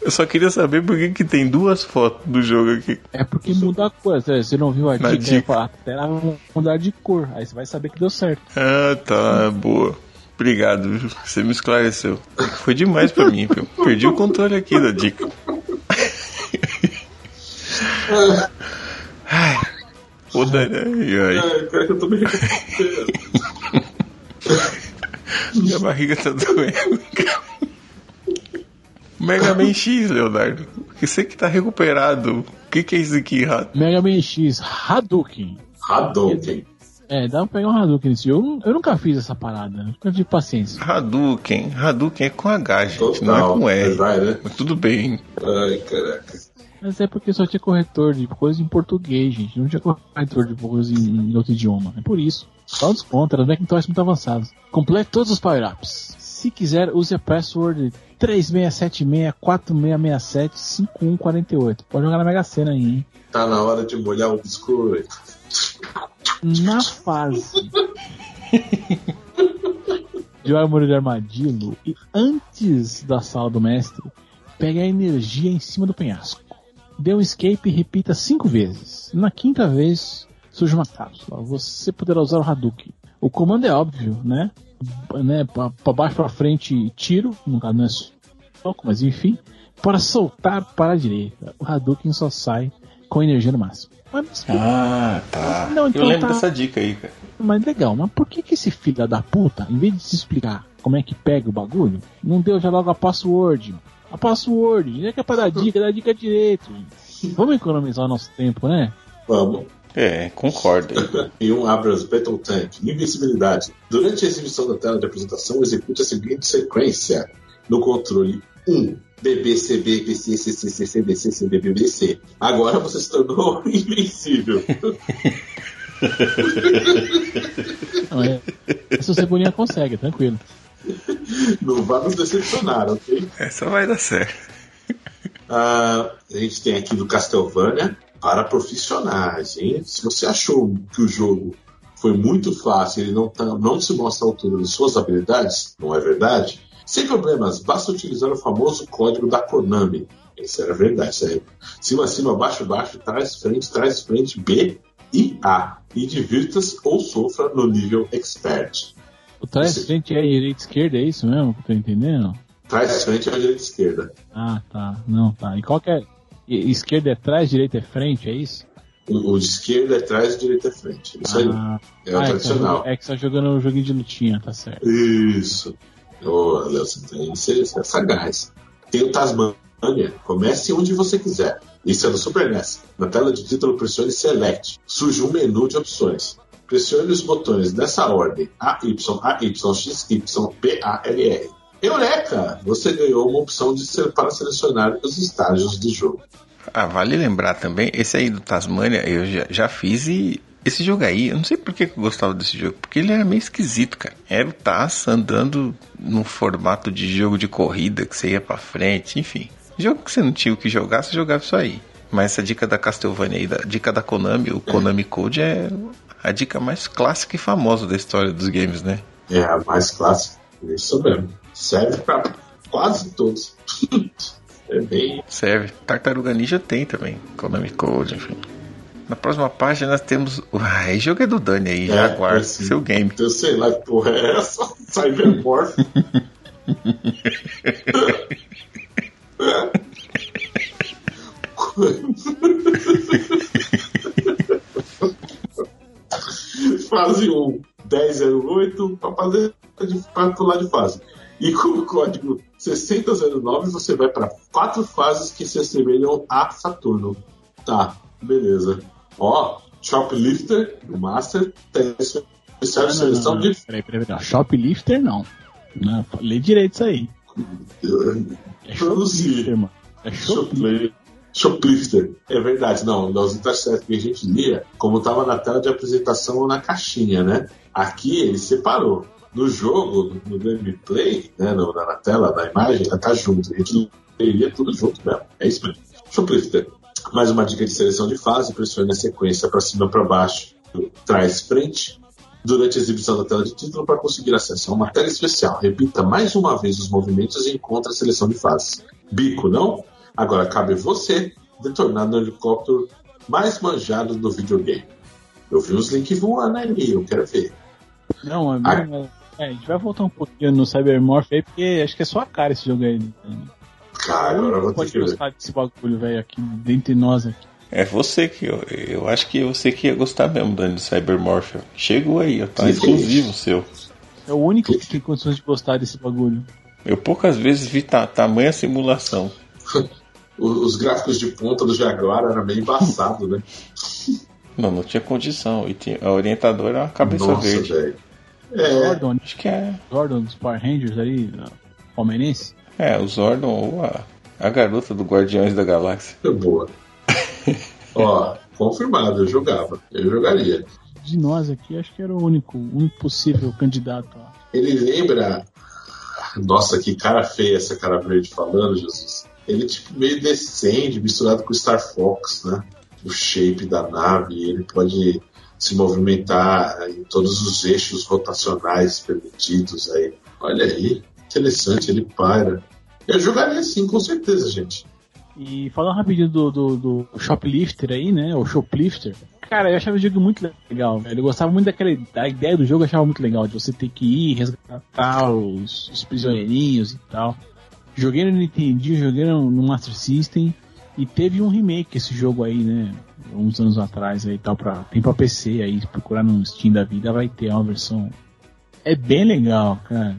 Eu só queria saber por que, que tem duas fotos do jogo aqui. É porque muda a cor. Você não viu a Na dica? dica. A tela vai mudar de cor. Aí você vai saber que deu certo. Ah, tá, boa. Obrigado, viu? você me esclareceu. Foi demais pra mim, viu? Perdi o controle aqui da dica. Ai, Ô, Dani, ai, ai. Eu tô me. Minha barriga tá doendo. Mega Man X, Leonardo. Você que tá recuperado. O que, que é isso aqui, rato? Mega Man X Hadouken. Hadouken. É, dá pra pegar um Hadouken nesse jogo. Eu, eu nunca fiz essa parada. Nunca tive paciência. Hadouken. Hadouken é com H, gente. Total. Não é com R. vai, né? Mas tudo bem. Ai, caraca. Mas é porque só tinha corretor de coisa em português, gente. Não tinha corretor de coisa em, em outro idioma. É por isso. Só os contra, os Macintosh muito avançados. Complete todos os power-ups. Se quiser, use a password 3676-4667-5148. Pode jogar na Mega Sena aí, hein? Tá na hora de molhar o biscoito. Na fase. Joga o de armadilho e antes da sala do mestre, pegue a energia em cima do penhasco. Dê um escape e repita cinco vezes. Na quinta vez, surge uma cápsula. Você poderá usar o Hadouken. O comando é óbvio, né? Né? Pra, pra baixo, pra frente, tiro. No caso, não é soco, mas enfim. Para soltar para a direita. O Hadouken só sai com energia no máximo. Mas, Ah, tá. Não, então Eu lembro tá. dessa dica aí, cara. mas legal, mas por que que esse filho da puta, em vez de se explicar como é que pega o bagulho, não deu já logo a password? A password, já que é pra dar dica, dá dica direito. Vamos economizar o nosso tempo, né? Vamos. É, concordo. E um Abrams Battle Tank. Invencibilidade. Durante a exibição da tela de apresentação, execute a seguinte sequência. No controle 1. BBCB, BC, CC, CC, BC, CD, BBC. Agora você se tornou invencível. Não, é, essa Cebolinha consegue, tranquilo. Não vai nos decepcionar, ok? Essa vai dar certo. Ah, a gente tem aqui do Castlevania para profissionais, hein? Se você achou que o jogo foi muito fácil, ele não, tá, não se mostra à altura de suas habilidades, não é verdade? Sem problemas, basta utilizar o famoso código da Konami. Isso era verdade, isso aí. Cima, cima, baixo, baixo, trás, frente, trás, frente, B e A. E divirta-se ou sofra no nível Expert. O trás Sim. frente é direita esquerda, é isso mesmo que eu tô entendendo? Trás, frente é a direita esquerda. Ah, tá. Não, tá. E qual que é? Esquerda é trás, direita é frente, é isso? O, o de esquerda é trás e direita é frente. Isso aí. Ah, É o ah, é, tá tradicional. é que você tá jogando um joguinho de lutinha, tá certo. Isso. Ô, Léo, você tem você, é sagaz. Tem o Tasmania. Comece onde você quiser. Isso é do Super NES. Na tela de título, pressione Select. Surge um menu de opções. Pressione os botões nessa ordem: A, Y, A, Y, X, Y, P, A, L, R. Eureka! Você ganhou uma opção de ser para selecionar os estágios do jogo. Ah, vale lembrar também, esse aí do Tasmania eu já, já fiz e esse jogo aí, eu não sei por que eu gostava desse jogo, porque ele era meio esquisito, cara. Era o Taz andando num formato de jogo de corrida que você ia pra frente, enfim. Jogo que você não tinha o que jogar, você jogava isso aí. Mas essa dica da Castlevania aí, da dica da Konami, o Konami Code é a dica mais clássica e famosa da história dos games, né? É a mais clássica. Isso mesmo. Serve para quase todos. é bem. Serve. Tartaruga Ninja tem também, Konami Code, enfim. Na próxima página nós temos. Ah, jogo é do Dani aí, Jaguar, assim. seu game. Eu sei lá que porra é essa. Cybermorph. fase 1, 1008 para fazer para pular de fase. E com o código 6009 você vai para quatro fases que se assemelham a Saturno. Tá, beleza. Ó, Shoplifter, o Master, tem especial de seleção de Peraí, peraí, peraí. Shoplifter não. não. Lê direito isso aí. É Produzir. shoplifter, mano. É shoplifter. Shoplifter. É verdade, não. Nos intersetos que a gente lia, como estava na tela de apresentação ou na caixinha, né? Aqui ele separou. No jogo, no gameplay, né, no- na, tela, na imagem, ela tá junto. A gente leria tudo junto mesmo. É isso mesmo. Shoplifter. Mais uma dica de seleção de fase, pressione a sequência para cima para baixo, trás frente, durante a exibição da tela de título para conseguir acesso a uma tela especial. Repita mais uma vez os movimentos e encontre a seleção de fases. Bico, não? Agora cabe você detonar no helicóptero mais manjado do videogame. Eu vi os links voando aí, eu quero ver. Não, é, Ah. É, a gente vai voltar um pouquinho no Cybermorph aí, porque acho que é só a cara esse jogo aí. né? Cara, agora eu vou ter Pode que ver. gostar desse bagulho, velho, aqui, dentre nós aqui. É você que eu, eu acho que você que ia gostar mesmo, Dani, do Cybermorph. Chegou aí, ó, tá exclusivo seu. É o único que tem condições de gostar desse bagulho. Eu poucas vezes vi ta tamanha simulação. Os gráficos de ponta do Jaguar era meio embaçado, né? Não, não tinha condição. E tinha, a orientadora era uma cabeça Nossa, verde. velho. É, Zordon, Acho que é. Zordon dos Power Rangers aí, da palmeirense. É, o Zordon ou a, a garota do Guardiões da Galáxia. boa. Ó, confirmado, eu jogava. Eu jogaria. De nós aqui, acho que era o único, o único possível candidato. Ele lembra. Nossa, que cara feia essa cara verde falando, Jesus. Ele tipo meio descende, misturado com o Star Fox, né? O shape da nave, ele pode se movimentar em todos os eixos rotacionais permitidos aí. Olha aí, interessante, ele para. Eu jogaria sim, com certeza, gente. E falando rapidinho do, do, do Shoplifter aí, né? O Shoplifter. Cara, eu achava o jogo muito legal, velho. Eu gostava muito daquela da ideia do jogo, eu achava muito legal, de você ter que ir resgatar os, os prisioneirinhos e tal. Joguei no Nintendo, joguei no Master System e teve um remake esse jogo aí, né? Uns anos atrás aí tal, pra, tem pra PC aí, se procurar no Steam da vida vai ter uma versão. É bem legal, cara.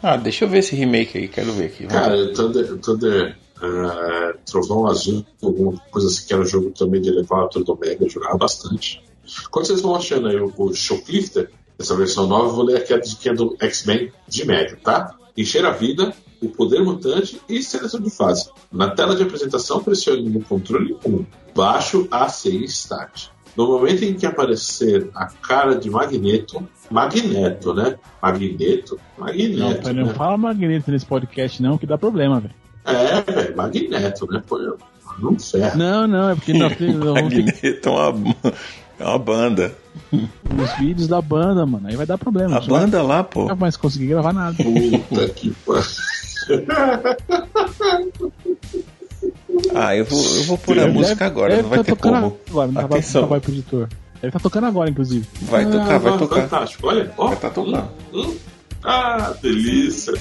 Ah, deixa eu ver esse remake aí, quero ver aqui. Cara, o Thunder, Thunder ah, Trovão Azul, alguma coisa assim, que era um jogo também de Elevator do Mega, eu jogava bastante. Quando vocês vão achando aí o, o Shoplifter, essa versão nova, eu vou ler aqui que é do X-Men de Mega, tá? Encher a vida, o poder mutante e seleção de fase. Na tela de apresentação, pressione no controle 1, baixo AC e Start. No momento em que aparecer a cara de Magneto, Magneto, né? Magneto? Não, Magneto. não né? fala Magneto nesse podcast não, que dá problema, velho. É, velho, Magneto, né? Pô, não ferro. Não, não, é porque nós temos Magneto é uma, é uma banda. os vídeos da banda, mano. Aí vai dar problema. A não banda lá, pô. vai mais conseguir gravar nada. Puta que pariu. Ah, eu vou, eu vou pôr a Deve- música agora, deve não vai tá ter tocando como. Agora, não vai Atenção. vai pro editor. Deve estar tocando agora, inclusive. Vai tocar, vai tocar. Fantástico, olha. Ó, Vai tá tocando. Hum, hum. Ah, delícia.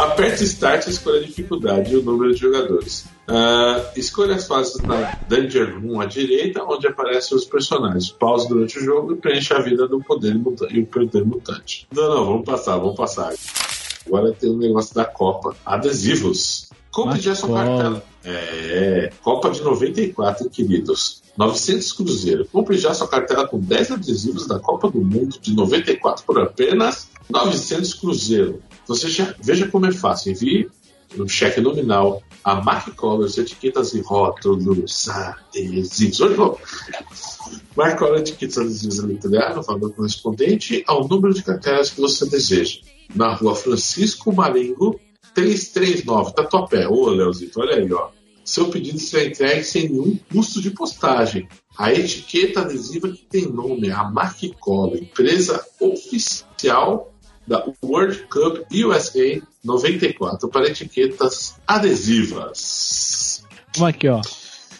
Aperte Start e escolha a dificuldade e o número de jogadores. Ah, escolha as fases na Danger Room à direita, onde aparecem os personagens. Pause durante o jogo e preencha a vida do poder muta- e o poder mutante. Não, não, vamos passar, vamos passar. Agora tem um negócio da Copa. Adesivos. Compre já sua Copa. cartela. É, Copa de 94, queridos. 900 Cruzeiro. Compre já sua cartela com 10 adesivos da Copa do Mundo de 94 por apenas 900 Cruzeiro. Você já veja como é fácil. Envie um cheque nominal a Mark Colors, etiquetas e rótulos, adesivos. Olha, ó. Mark Colors, etiquetas adesivos em italiano, valor correspondente ao número de cartelas que você deseja. Na rua Francisco Marengo, 339, Tatuapé. Ô, Leozito, olha aí, ó. Seu pedido será entregue sem nenhum custo de postagem. A etiqueta adesiva que tem nome, a Mark Cola, empresa oficial da World Cup USA 94 para etiquetas adesivas. Vamos aqui, ó.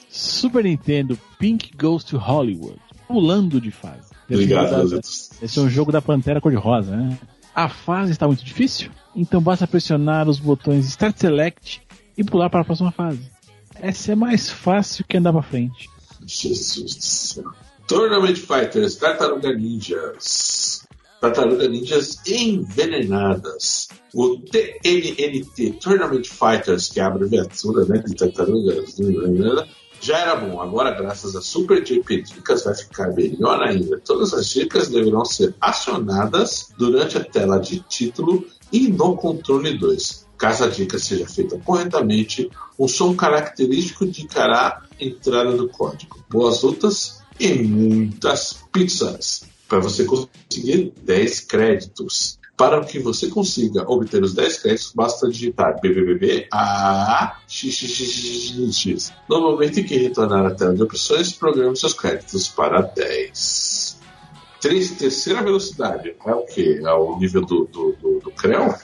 Super Nintendo Pink Goes to Hollywood. Pulando de fase. Obrigado, da- Leozito. Esse é um jogo da Pantera Cor-de-Rosa, né? A fase está muito difícil, então basta pressionar os botões Start Select e pular para a próxima fase. Essa é mais fácil que andar pra frente. Jesus do céu. Tournament Fighters, Tartaruga Ninjas. Tartaruga Ninjas envenenadas. O TNNT Tournament Fighters, que é a abreviatura né, de Tartarugas, já era bom. Agora, graças a Super JP Dicas, vai ficar melhor ainda. Todas as dicas deverão ser acionadas durante a tela de título e no controle 2. Caso a dica seja feita corretamente, um som característico indicará a entrada do código. Boas lutas e muitas pizzas para você conseguir 10 créditos. Para que você consiga obter os 10 créditos, basta digitar BBBB a. No momento em que retornar à tela de opções, programe seus créditos para 10. Três, terceira velocidade é o que? É o nível do, do, do, do CREO?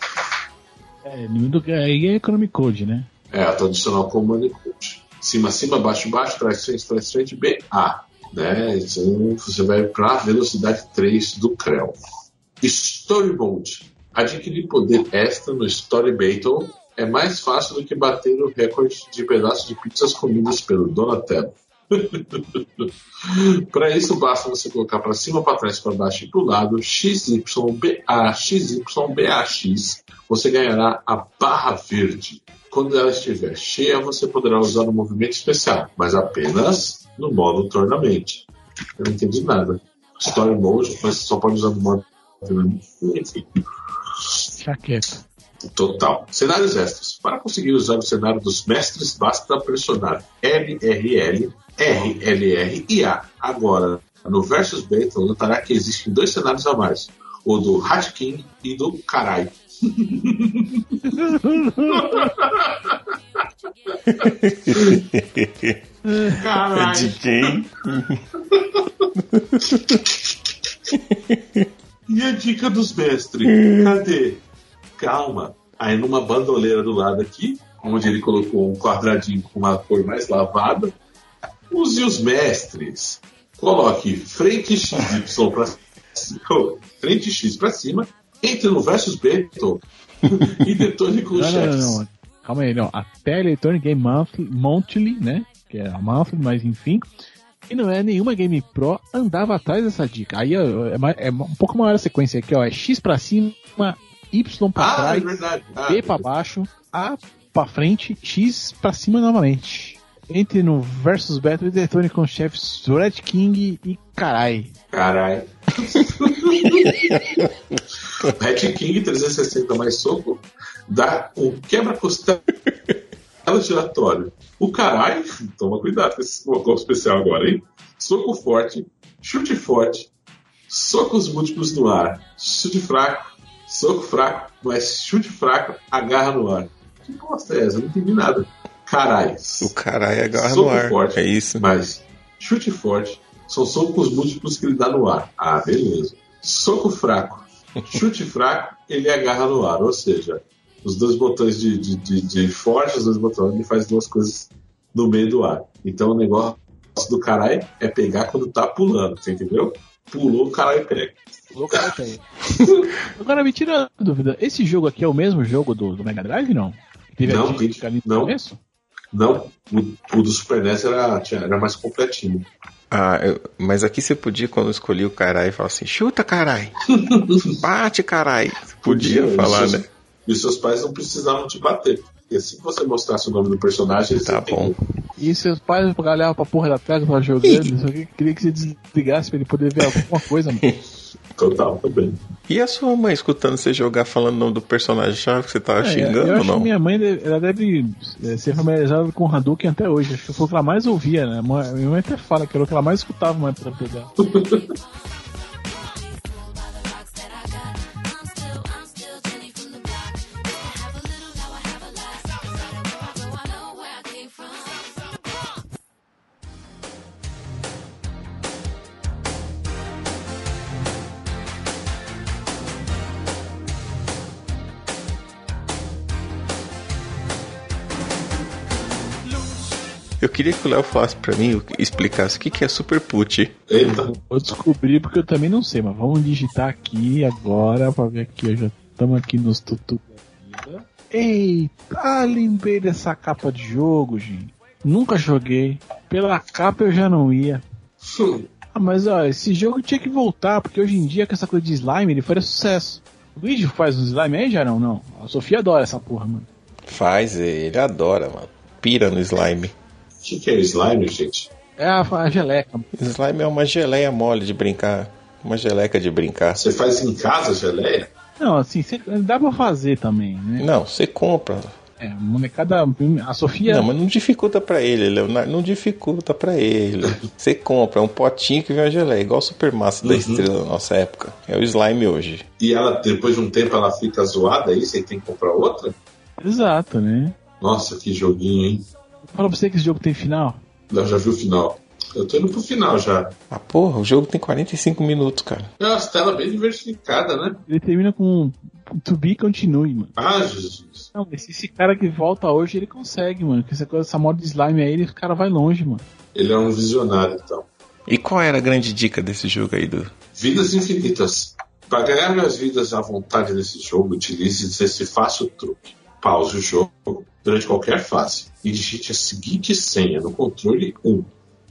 É, nível do, aí é Economic Code, né? É, a tradicional Command Code. Cima, cima, baixo, baixo, trás, frente, trás, frente, BA. Né? Então você vai para a velocidade 3 do CREO. Story Mode. Adquirir poder extra no Story Battle é mais fácil do que bater o recorde de pedaços de pizzas comidas pelo Donatello. para isso, basta você colocar para cima, para trás, para baixo e para o lado XYBA, XYBAX. Você ganhará a barra verde. Quando ela estiver cheia, você poderá usar o movimento especial, mas apenas no modo Tournament. Eu não entendi nada. Story Mode, mas só pode usar no modo Tournament. Enfim. Chaqueta. Total. Cenários extras. Para conseguir usar o cenário dos mestres, basta pressionar LRL, RLR e A. Agora, no Versus Battle, notará que existem dois cenários a mais: o do Hat King e do Karai. É de quem? E a dica dos mestres? Cadê? Calma. Aí numa bandoleira do lado aqui, onde ele colocou um quadradinho com uma cor mais lavada, use os mestres. Coloque frente XY para frente X para cima, entre no versus Battle e detone com os Não, não, chefes. não, não. Calma aí, não. Até Electronic Game Monthly, Monthly, né? Que é a Monthly, mas enfim. E não é nenhuma Game Pro andava atrás dessa dica. Aí ó, é, é um pouco maior a sequência aqui, ó. É X pra cima, Y pra Ah, é trás, verdade. Ah, B pra baixo, A pra frente, X pra cima novamente. Entre no Versus Battle e detone com chefes Red King e Karai. Caralho. Red King 360 mais soco dá um quebra-costela giratório. O caralho, toma cuidado com esse golpe especial agora, hein? Soco forte, chute forte, socos múltiplos no ar, chute fraco, soco fraco, mas chute fraco, agarra no ar. Que bosta é essa? Eu não entendi nada. Caralho. O caralho agarra Soco no ar. forte. É isso. Mas chute forte são socos múltiplos que ele dá no ar. Ah, beleza. Soco fraco. Chute fraco, ele agarra no ar. Ou seja, os dois botões de, de, de, de forte, os dois botões, ele faz duas coisas no meio do ar. Então o negócio do caralho é pegar quando tá pulando, você entendeu? Pulou, o caralho pega. O Karai tem. Agora me tira a dúvida. Esse jogo aqui é o mesmo jogo do, do Mega Drive, não? Teve Não, não. começo? Não, o, o do Super NES era, tinha- era mais completinho. Ah, eu- mas aqui você podia, quando eu escolhi o caralho, falar assim: chuta caralho, bate caralho. Podia e falar, né? E os seus pais não precisavam te bater. E assim que você mostrasse o nome do personagem, eles Tá bom. E seus pais olhavam pra porra da tela tava jogando, só que queria que você desligasse pra ele poder ver alguma coisa, mano. Total, também. E a sua mãe escutando você jogar falando o nome do personagem chave que você tava É, xingando eu ou acho não? que minha mãe deve- ela deve é, ser familiarizada com o Hadouken até hoje. Acho que foi o que ela mais ouvia, né? Minha mãe até fala que era o que ela mais escutava mais pra pegar. queria que o Léo falasse pra mim, explicasse o que que é Super Put. Eita, Vou descobrir porque eu também não sei, mas vamos digitar aqui agora pra ver aqui. Já estamos aqui nos tutu da vida. Eita, lembrei dessa capa de jogo, gente. Nunca joguei. Pela capa eu já não ia. Ah, mas ó, esse jogo tinha que voltar, porque hoje em dia com essa coisa de slime ele faria sucesso. O Luigi faz um slime aí, já não? Não. A Sofia adora essa porra, mano. Faz, ele adora, mano. Pira no slime. O que, que é slime, gente? É a, a geleca. Slime é uma geleia mole de brincar. Uma geleca de brincar. Você faz em casa geleia? Não, assim, cê- dá pra fazer também, né? Não, você compra. É, molecada. A Sofia. Não, mas não dificulta pra ele, Leonardo. Não dificulta pra ele. Você compra um potinho que vem uma geleia, igual o Supermassa da Uhum. estrela da nossa época. É o slime hoje. E ela, depois de um tempo, ela fica zoada aí, você tem que comprar outra? Exato, né? Nossa, que joguinho, hein? Fala pra você que esse jogo tem final. Eu já vi o final. Eu tô indo pro final já. Ah, porra, o jogo tem 45 minutos, cara. É uma tela bem diversificada, né? Ele termina com To be continue, mano. Ah, Jesus. Não, mas esse cara que volta hoje, ele consegue, mano. Com essa, coisa, essa moda de slime aí, o cara vai longe, mano. Ele é um visionário, então. E qual era a grande dica desse jogo aí, do Vidas infinitas. Para ganhar mais vidas à vontade nesse jogo, utilize esse fácil truque. Pause o jogo durante qualquer fase e digite a seguinte senha no controle 1.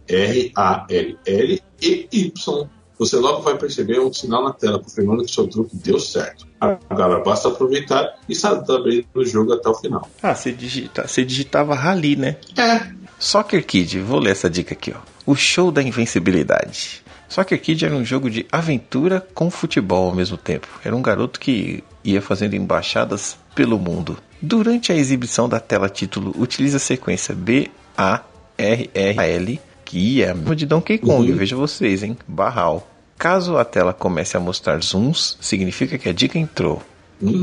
R, A, L, L e Y. Você logo vai perceber um sinal na tela confirmando que seu truque deu certo. Agora basta aproveitar e também no jogo até o final. Ah, você, digita, você digitava Rally, né? É, Soccer Kid, vou ler essa dica aqui, ó. O show da invencibilidade. Soccer Kid era um jogo de aventura com futebol ao mesmo tempo. Era um garoto que ia fazendo embaixadas pelo mundo. Durante a exibição da tela título, utiliza a sequência B A R R L, que é a mesma de Donkey Kong, Uhum. veja vocês, hein? Barral. Caso a tela comece a mostrar zooms, significa que a dica entrou.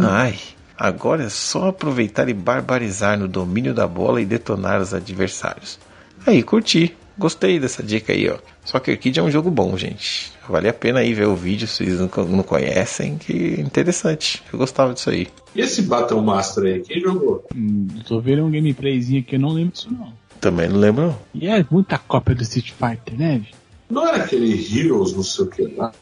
Ai, agora é só aproveitar e barbarizar no domínio da bola e detonar os adversários. Aí, curti. Gostei dessa dica aí, ó. Soccer Kid é um jogo bom, gente. Vale a pena aí ver o vídeo se vocês não co- não conhecem, que interessante. Eu gostava disso aí. e esse Battle Master aí, quem jogou? Hum, tô vendo um gameplayzinho aqui, eu não lembro disso não. Também não lembro. não. E é muita cópia do Street Fighter, né? Não era aquele Heroes, não sei o que lá?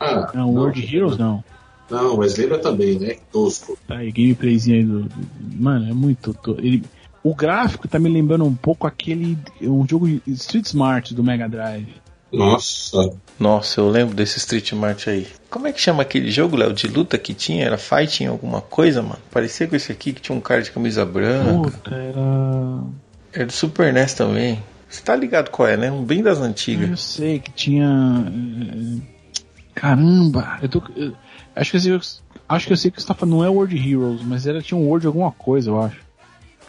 Ah, Não, World Heroes não. Não, mas lembra também, né? Tosco. Tá aí, gameplayzinho aí do. do- Mano, é muito. to- Ele, o gráfico tá me lembrando um pouco aquele. Um jogo de Street Smart do Mega Drive. Nossa. Nossa, eu lembro desse Street Mart aí. Como é que chama aquele jogo, Léo, de luta que tinha? Era fighting alguma coisa, mano? Parecia com esse aqui que tinha um cara de camisa branca. Puta, era. Era do Super NES também. Você tá ligado qual é, né? Um bem das Eu antigas. sei que tinha. eh, Caramba! Eu tô. eu- acho que eu sei, acho que eu sei que você tá falando. Não é World Heroes, mas era, tinha um World alguma coisa, eu acho.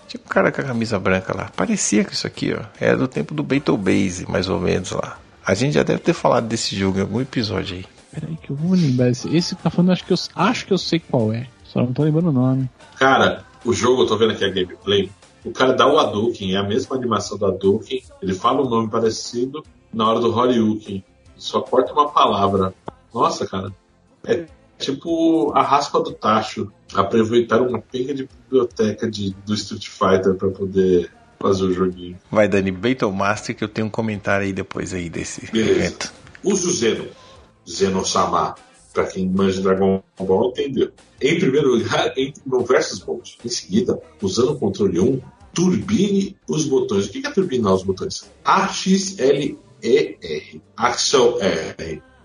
Tinha um cara com a camisa branca lá. Parecia com isso aqui, ó. Era do tempo do Beetlejuice, mais ou menos lá. A gente já deve ter falado desse jogo em algum episódio aí. Peraí que eu vou lembrar. Esse, esse que tá falando, acho que, eu, acho que eu sei qual é. Só não tô lembrando o nome. Cara, o jogo, eu tô vendo aqui a gameplay. O cara dá o Hadouken, é a mesma animação do Hadouken. Ele fala um nome parecido na hora do Horyuken. Só corta uma palavra. Nossa, cara. É tipo a raspa do tacho. Aproveitar uma penca de biblioteca de, do Street Fighter pra poder fazer o joguinho. Vai, Dani, Battle Master, que eu tenho um comentário aí depois aí desse Beleza. evento. Use o Zeno. Zeno-sama. Pra quem manja Dragon Ball, entendeu. Em primeiro lugar, entre no Versus Mode. Em seguida, usando o controle 1, turbine os botões. O que é turbinar os botões? A, X, L, E, R.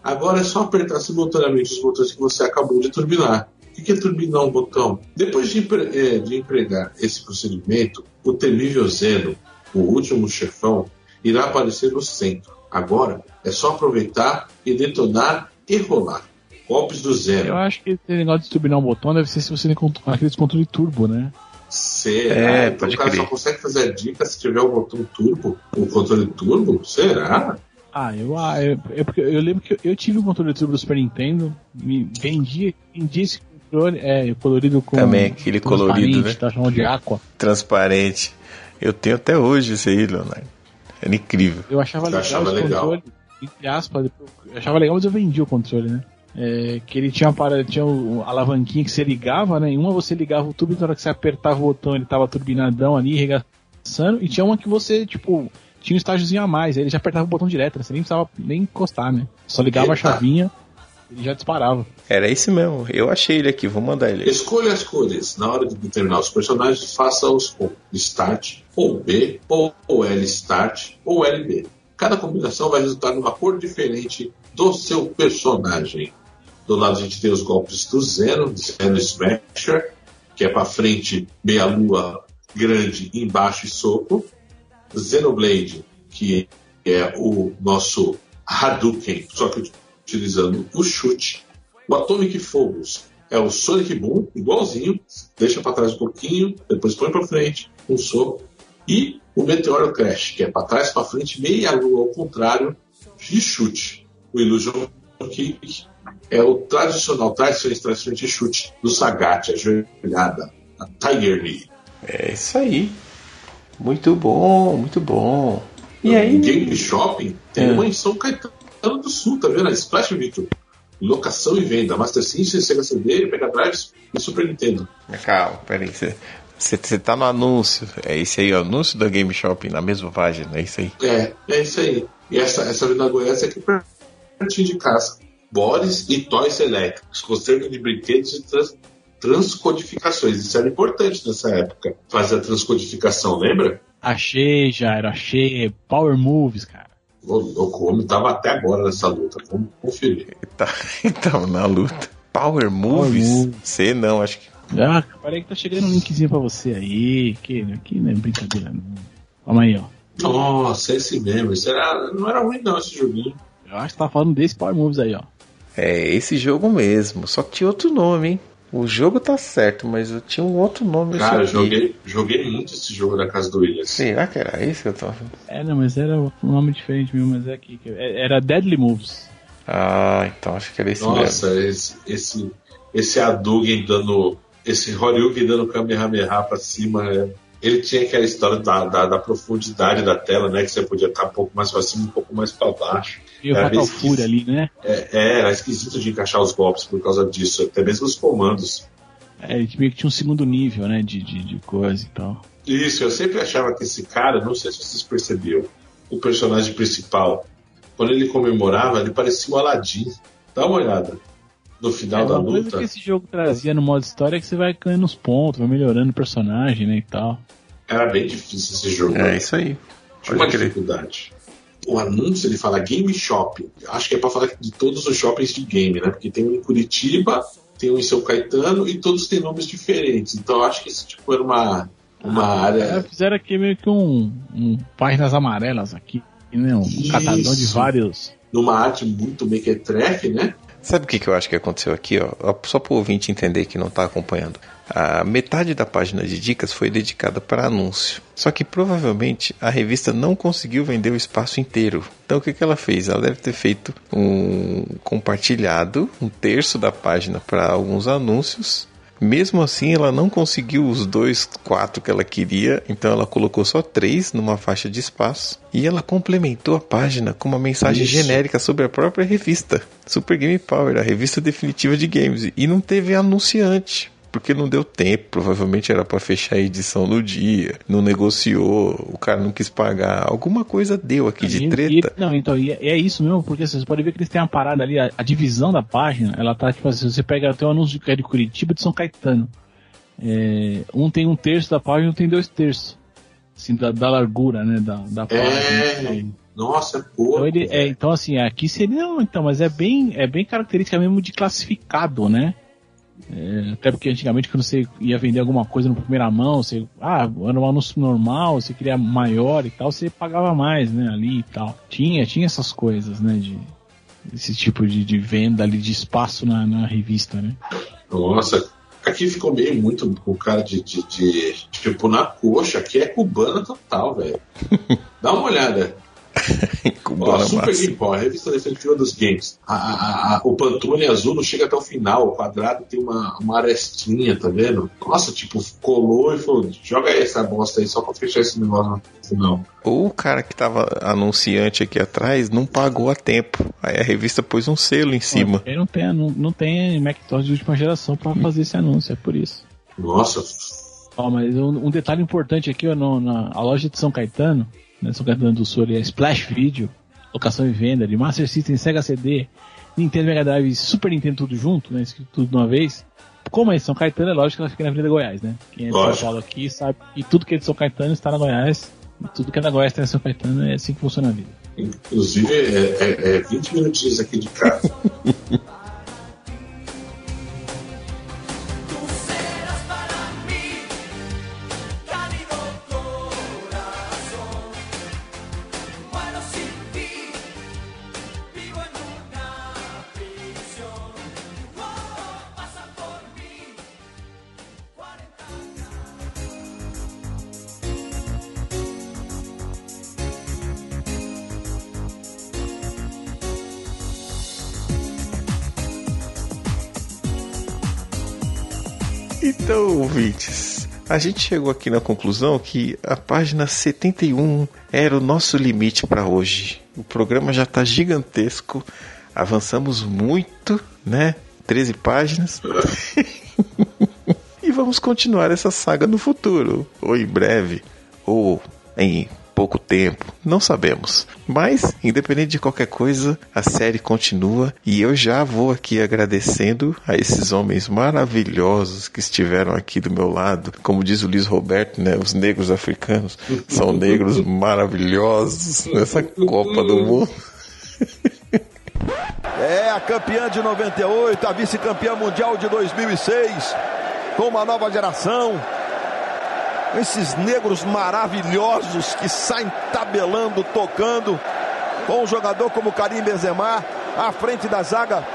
Agora é só apertar simultaneamente os botões que você acabou de turbinar. O que é turbinar um botão? Depois de, eh, de empregar esse procedimento, o temível Zeno, o último chefão, irá aparecer no centro. Agora é só aproveitar e detonar e rolar. Golpes do Zeno. Eu acho que esse negócio de turbinar um botão deve ser se você tem aqueles controle turbo, né? Será? É, então pode o cara crer. só consegue fazer a dica se tiver o botão turbo, o controle turbo? Será? Ah, eu, ah, eu, eu, porque eu lembro que eu, eu tive o controle turbo do Super Nintendo, me vendi, vendi esse controle, é, colorido com. Também, aquele colorido, transparente, né? Tá chamando de aqua. Transparente. Eu tenho até hoje esse aí, Leonardo. Era incrível. Eu achava Eu legal achava esse legal. controle, entre aspas, eu achava legal, mas eu vendi o controle, né? É, que ele tinha, uma parada, tinha o, a alavanquinha que você ligava, né? Em uma você ligava o tubo e na hora que você apertava o botão ele tava turbinadão ali, regaçando, e tinha uma que você, tipo, tinha um estágiozinho a mais, aí ele já apertava o botão direto, né? você nem precisava nem encostar, né? Só ligava a chavinha, ele já disparava. Era esse mesmo. Eu achei ele aqui, vou mandar ele. Escolha as cores. Na hora de determinar os personagens, faça-os com Start, ou B, ou, ou L Start, ou LB. Cada combinação vai resultar numa cor diferente do seu personagem. Do lado a gente tem os golpes do Zeno, Zeno Smasher, que é para frente, meia lua grande, embaixo e soco. Xenoblade, que é o nosso Hadouken, só que utilizando o chute. O Atomic Phobos é o Sonic Boom, igualzinho, deixa para trás um pouquinho, depois põe para frente, um soco. E o Meteoro Crash, que é para trás, para frente, meia lua ao contrário, de chute. O Illusion Kick é o tradicional, tradicional, tradicional de chute do Sagat, a a Tiger Knee. É isso aí. Muito bom, muito bom. E aí? Game Shopping tem É. uma em São Caetano do Sul, tá vendo? A Splash Victor. Locação e venda, Master System, Sega CD, Mega Drive e Super Nintendo. Calma, peraí. Você, você, você tá no anúncio. É esse aí, o anúncio da Game Shopping, na mesma página, é isso aí. É, é isso aí. E essa, essa Avenida Goiás é aqui pertinho de casa. Boris e Toys elétricos, conserva de brinquedos e trans, transcodificações. Isso era importante nessa época, fazer a transcodificação, lembra? Achei, Jairo, achei. Power Moves, cara. O louco, o homem tava até agora nessa luta. Vamos conferir. Ele tá, tava na luta. Power Movies? Movies. Você não, acho que. Ah, peraí que tá chegando um linkzinho pra você aí. Que aqui não é brincadeira, não. Calma aí, ó. Nossa, esse mesmo. Isso era, não era ruim, não, esse joguinho. Eu acho que tá falando desse Power Moves aí, ó. É esse jogo mesmo, só que tinha outro nome, hein? O jogo tá certo, mas eu tinha um outro nome. Cara, joguei, joguei muito esse jogo da casa do Williams. Será que era esse que eu tava falando? É, não, mas era um nome diferente mesmo, mas é aqui. que- é- Era Deadly Moves. Ah, então acho que era esse mesmo. Nossa, esse, esse, esse Hadouken dando. Esse Horyuken dando Kamehameha pra cima. é, Ele tinha aquela história da, da, da profundidade da tela, né? Que você podia estar um pouco mais pra cima, um pouco mais pra baixo. E o Era Fatal esquisito. Fury ali, né? É, é, era esquisito de encaixar os golpes por causa disso, até mesmo os comandos. É, ele meio que tinha um segundo nível, né? De, de, de coisa e tal. Isso, eu sempre achava que esse cara, não sei se vocês perceberam, o personagem principal, quando ele comemorava, ele parecia o Aladdin. Dá uma olhada. No final É, da uma coisa luta. que esse jogo trazia no modo história é que você vai ganhando os pontos, vai melhorando o personagem, né? E tal. Era bem difícil esse jogo. É isso aí. Tinha uma dificuldade. O anúncio ele fala Game Shopping. Acho que é pra falar de todos os shoppings de game, né? Porque tem um em Curitiba, tem um em São Caetano e todos têm nomes diferentes. Então eu acho que isso tipo, era uma, uma É, área. fizeram aqui meio que um, um páginas amarelas aqui, né? Um Isso. catadão de vários. numa arte muito mequetrefe, né? Sabe o que, que eu acho que aconteceu aqui, ó? Só para o ouvinte entender que não está acompanhando. A metade da página de dicas foi dedicada para anúncio. Só que provavelmente a revista não conseguiu vender o espaço inteiro. Então o que, que ela fez? Ela deve ter feito um compartilhado, um terço da página para alguns anúncios. Mesmo assim, ela não conseguiu os dois, quatro que ela queria, então ela colocou só três numa faixa de espaço. E ela complementou a página com uma mensagem Isso. genérica sobre a própria revista, Super Game Power, a revista definitiva de games. E não teve anunciante, porque não deu tempo. Provavelmente era para fechar a edição no dia, não negociou, o cara não quis pagar. Alguma coisa deu aqui de E- treta. e- não, então, e é, é isso mesmo, porque vocês podem ver que eles têm uma parada ali, a, a divisão da página, ela tá tipo assim, você pega até o anúncio que é de Curitiba e de São Caetano. É, um tem um terço da página, um tem dois terços. Assim, da, da largura, né? Da, da página. É. Nossa, é pouco. Então, ele, é, então assim, aqui seria. Não, então, mas é bem, é bem característica mesmo de classificado, né? É, até porque antigamente quando você ia vender alguma coisa no primeira mão, você. Ah, era um anúncio normal, você queria maior e tal, você pagava mais, né? Ali e tal. Tinha, tinha essas coisas, né? De, esse tipo de, de venda ali de espaço na, na revista, né? Nossa, aqui ficou meio muito com cara de, de, de- Tipo, na coxa, aqui é cubana total, velho. Dá uma olhada. Ó, Super Power, a revista definitiva dos games. A, a- a- o Pantone azul não chega até o final. O quadrado tem uma, uma arestinha, tá vendo? Nossa, tipo, colou e falou: joga essa bosta aí só pra fechar esse negócio no final. O cara que tava anunciante aqui atrás não pagou a tempo. Aí a revista pôs um selo em cima. Aí não tem, não, não tem Macintosh de última geração pra fazer esse anúncio, é por isso. Nossa, Ó, mas um, um detalhe importante aqui, ó, no- na a loja de São Caetano, né, São Caetano do Sul, ali, é Splash Video, locação e venda de Master System, Sega CD, Nintendo Mega Drive e Super Nintendo tudo junto, né, escrito tudo de uma vez. Como é São Caetano, é lógico que ela fica na Avenida Goiás, né? Quem é de São. Paulo aqui sabe que tudo que é de São Caetano está na Goiás, e tudo que é da Goiás está em São Caetano, é assim que funciona a vida. inclusive é, é, é 20 minutinhos aqui de casa. a gente chegou aqui na conclusão que a página 71 era o nosso limite para hoje. O programa já está gigantesco, avançamos muito, né? 13 páginas. e vamos continuar essa saga no futuro, ou em breve, ou em pouco tempo, não sabemos. Mas, independente de qualquer coisa, a série continua e eu já vou aqui agradecendo a esses homens maravilhosos que estiveram aqui do meu lado. Como diz o Luiz Roberto, né, os negros africanos são negros maravilhosos nessa Copa do Mundo. É a campeã de 98, a vice-campeã mundial de 2006, com uma nova geração. Esses negros maravilhosos que saem tabelando, tocando, com um jogador como Karim Benzema à frente da zaga.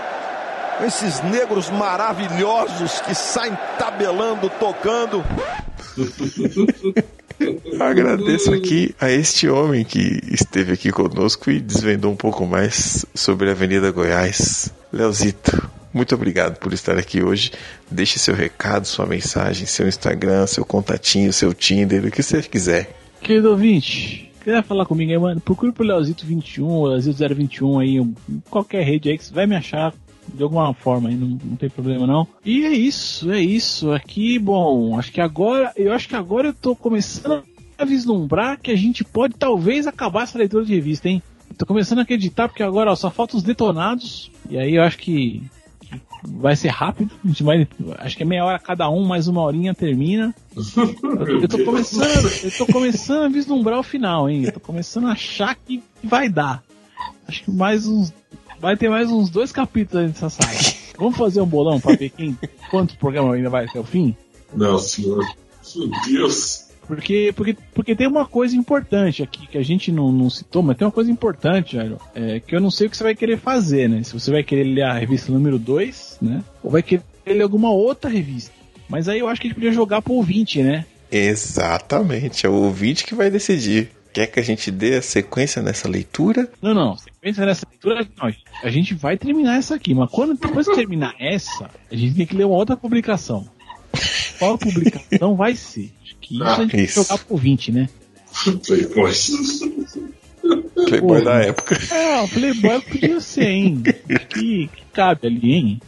Esses negros maravilhosos que saem tabelando, tocando. Agradeço aqui a este homem que esteve aqui conosco e desvendou um pouco mais sobre a Avenida Goiás. Leozito, muito obrigado por estar aqui hoje. Deixe seu recado, sua mensagem, seu Instagram, seu contatinho, seu Tinder, o que você quiser. Querido ouvinte, quiser falar comigo aí, mano, procure pro Leozito21, Leozito021 aí, qualquer rede aí que você vai me achar de alguma forma aí, não, não tem problema não. E é isso, é isso. Aqui, bom, acho que agora, eu acho que agora eu tô começando a vislumbrar que a gente pode talvez acabar essa leitura de revista, hein? Tô começando a acreditar porque agora ó, só faltam os detonados. E aí eu acho que vai ser rápido. A gente vai, acho que é meia hora cada um, mais uma horinha termina. Eu, eu tô começando, eu tô começando a vislumbrar o final, hein? Eu tô começando a achar que vai dar. Acho que mais uns, vai ter mais uns dois capítulos nessa saga. Vamos fazer um bolão pra ver quem, quantos programas ainda vai até o fim? Não, senhor. Meu Deus. Porque, porque, porque tem uma coisa importante aqui que a gente não, não citou, mas tem uma coisa importante, Jairo, é, que eu não sei o que você vai querer fazer, né? Se você vai querer ler a revista número 2, né? Ou vai querer ler alguma outra revista. Mas aí eu acho que a gente podia jogar pro ouvinte, né? Exatamente, é o ouvinte que vai decidir. Quer que a gente dê a sequência nessa leitura? Não, não. Sequência nessa leitura, não, a gente vai terminar essa aqui, mas quando depois que terminar essa, a gente tem que ler uma outra publicação. Qual publicação vai ser? Que isso Ah, isso. jogar pro ouvinte, né? Playboy. Playboy Pô, da época. É, o Playboy podia ser, hein? Que, que cabe ali, hein?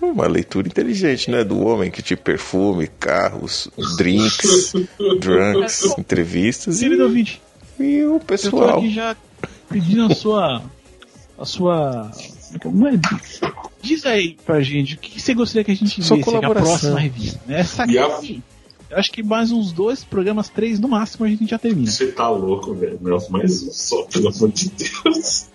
Uma leitura inteligente, né? Do homem que te perfume, carros, drinks, drunks, entrevistas Querido e, ouvinte, e o eu tô pessoal. aqui já pedindo a sua. A sua. Como é? Diz aí pra gente o que você gostaria que a gente Sua visse aqui, a colaboração. próxima revista. né? Essa E a- aqui. Eu acho que mais uns dois programas, três no máximo, a gente já termina. Você tá louco, velho. Não, mais um só, pelo amor de Deus.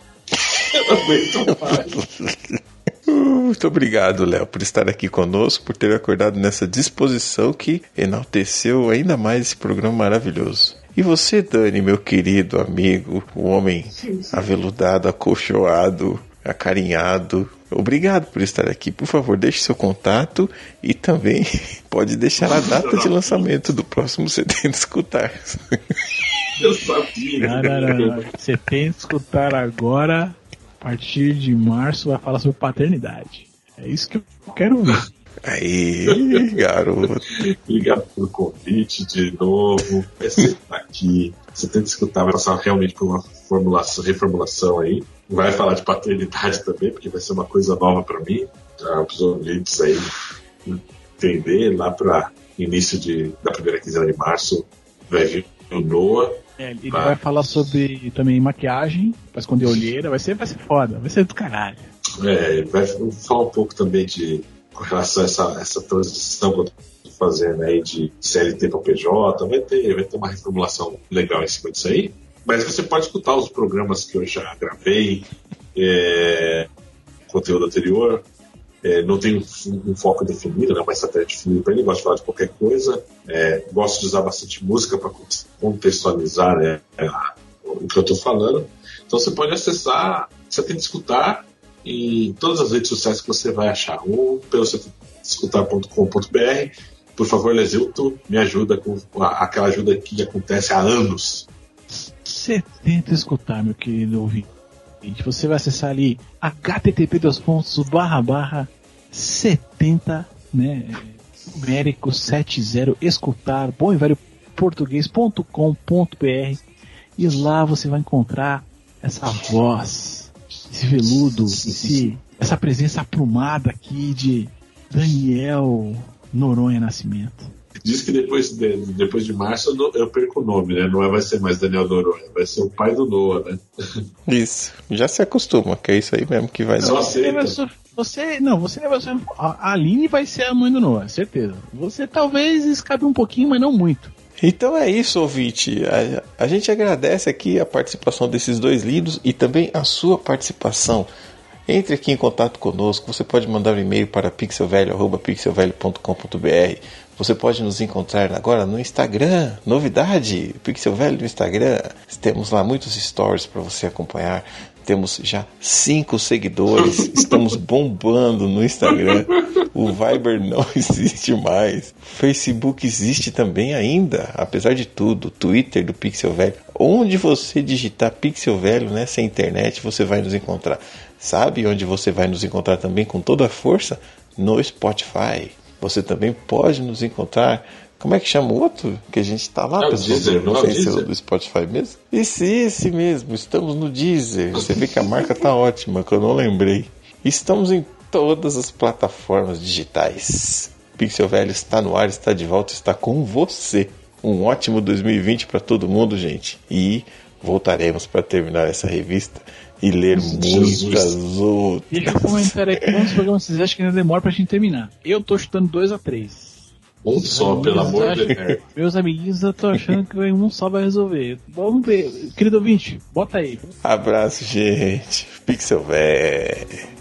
Eu não aguento mais. Muito obrigado, Léo, por estar aqui conosco, por ter acordado nessa disposição que enalteceu ainda mais esse programa maravilhoso. E você, Dani, meu querido amigo, o homem aveludado, acolchoado, acarinhado, obrigado por estar aqui. Por favor, deixe seu contato e também pode deixar a data de lançamento do próximo CD de escutar. Eu sabia. Não, não, não, não. Você tem que escutar agora, a partir de março, vai falar sobre paternidade. É isso que eu quero ver. Aí, garoto. Obrigado pelo convite de novo. Você tá aqui. Você tem que escutar, vai passar realmente por uma formulação, reformulação aí. Vai falar de paternidade também, porque vai ser uma coisa nova para mim. Já os ouvintes aí entender lá para início de, da primeira quinzena de março vai vir o Noah. É, ele Vai. vai falar sobre também maquiagem, pra esconder olheira, vai ser, vai ser foda, vai ser do caralho. É, vai falar um pouco também de com relação a essa, essa transição que eu tô fazendo aí de CLT para PJ, vai ter, vai ter uma reformulação legal em cima disso aí. Mas você pode escutar os programas que eu já gravei, é, conteúdo anterior. É, não tem um, foco definido, né, uma estratégia definida para ele, gosto de falar de qualquer coisa. É, gosto de usar bastante música para contextualizar né, o que eu estou falando. Então você pode acessar, você tem que escutar em todas as redes sociais que você vai achar, ou pelo escutar.com.br. Por favor, Lesilto, me ajuda com aquela ajuda que acontece há anos. Você tenta escutar, meu querido ouvinte. Você vai acessar ali http dos pontos barra barra 70, né? numérico 70 escutar bom e velho português.com.br e lá você vai encontrar essa voz, esse veludo, esse, essa presença aprumada aqui de Daniel Noronha Nascimento. Diz que depois de, depois de março eu, não- eu perco o nome, né? Não é- vai ser mais Daniel Noronha, vai ser o pai do Noah, né? Isso. Já se acostuma, que é isso aí mesmo que vai Só dar. Você, aceita. não, você vai ser, a a Aline vai ser a mãe do Noah, certeza. Você talvez escape um pouquinho, mas não muito. Então é isso, ouvinte. A, a gente agradece aqui a participação desses dois lindos e também a sua participação. Entre aqui em contato conosco. Você pode mandar um e-mail para pixelvelho.pixelvelho.com.br. Você pode nos encontrar agora no Instagram. Novidade: Pixel Velho no Instagram. Temos lá muitos stories para você acompanhar. Temos já cinco seguidores. Estamos bombando no Instagram. O Viber não existe mais. Facebook existe também ainda, apesar de tudo. Twitter do Pixel Velho. Onde você digitar Pixel Velho nessa internet, você vai nos encontrar. Sabe onde você vai nos encontrar também com toda a força? No Spotify. Você também pode nos encontrar. Como é que chama o outro? Que a gente tá lá, É pessoal? Deezer, não não é Deezer? do Spotify mesmo. Esse, esse mesmo. Estamos no Deezer. Você vê que a marca tá ótima, que eu não lembrei. Estamos em todas as plataformas digitais. Pixel Velho está no ar, está de volta, está com você. Um ótimo 2020 para todo mundo, gente. E voltaremos para terminar essa revista e ler muitas outras. Deixa um comentário aí quantos programas vocês acham que ainda demora pra gente terminar. Eu tô chutando 2 a 3 Um só, pelo amor de Deus. Meus amiguinhos, eu tô achando que um só vai resolver. Vamos ver. Querido ouvinte, bota aí. Abraço, gente. Pixel Velho.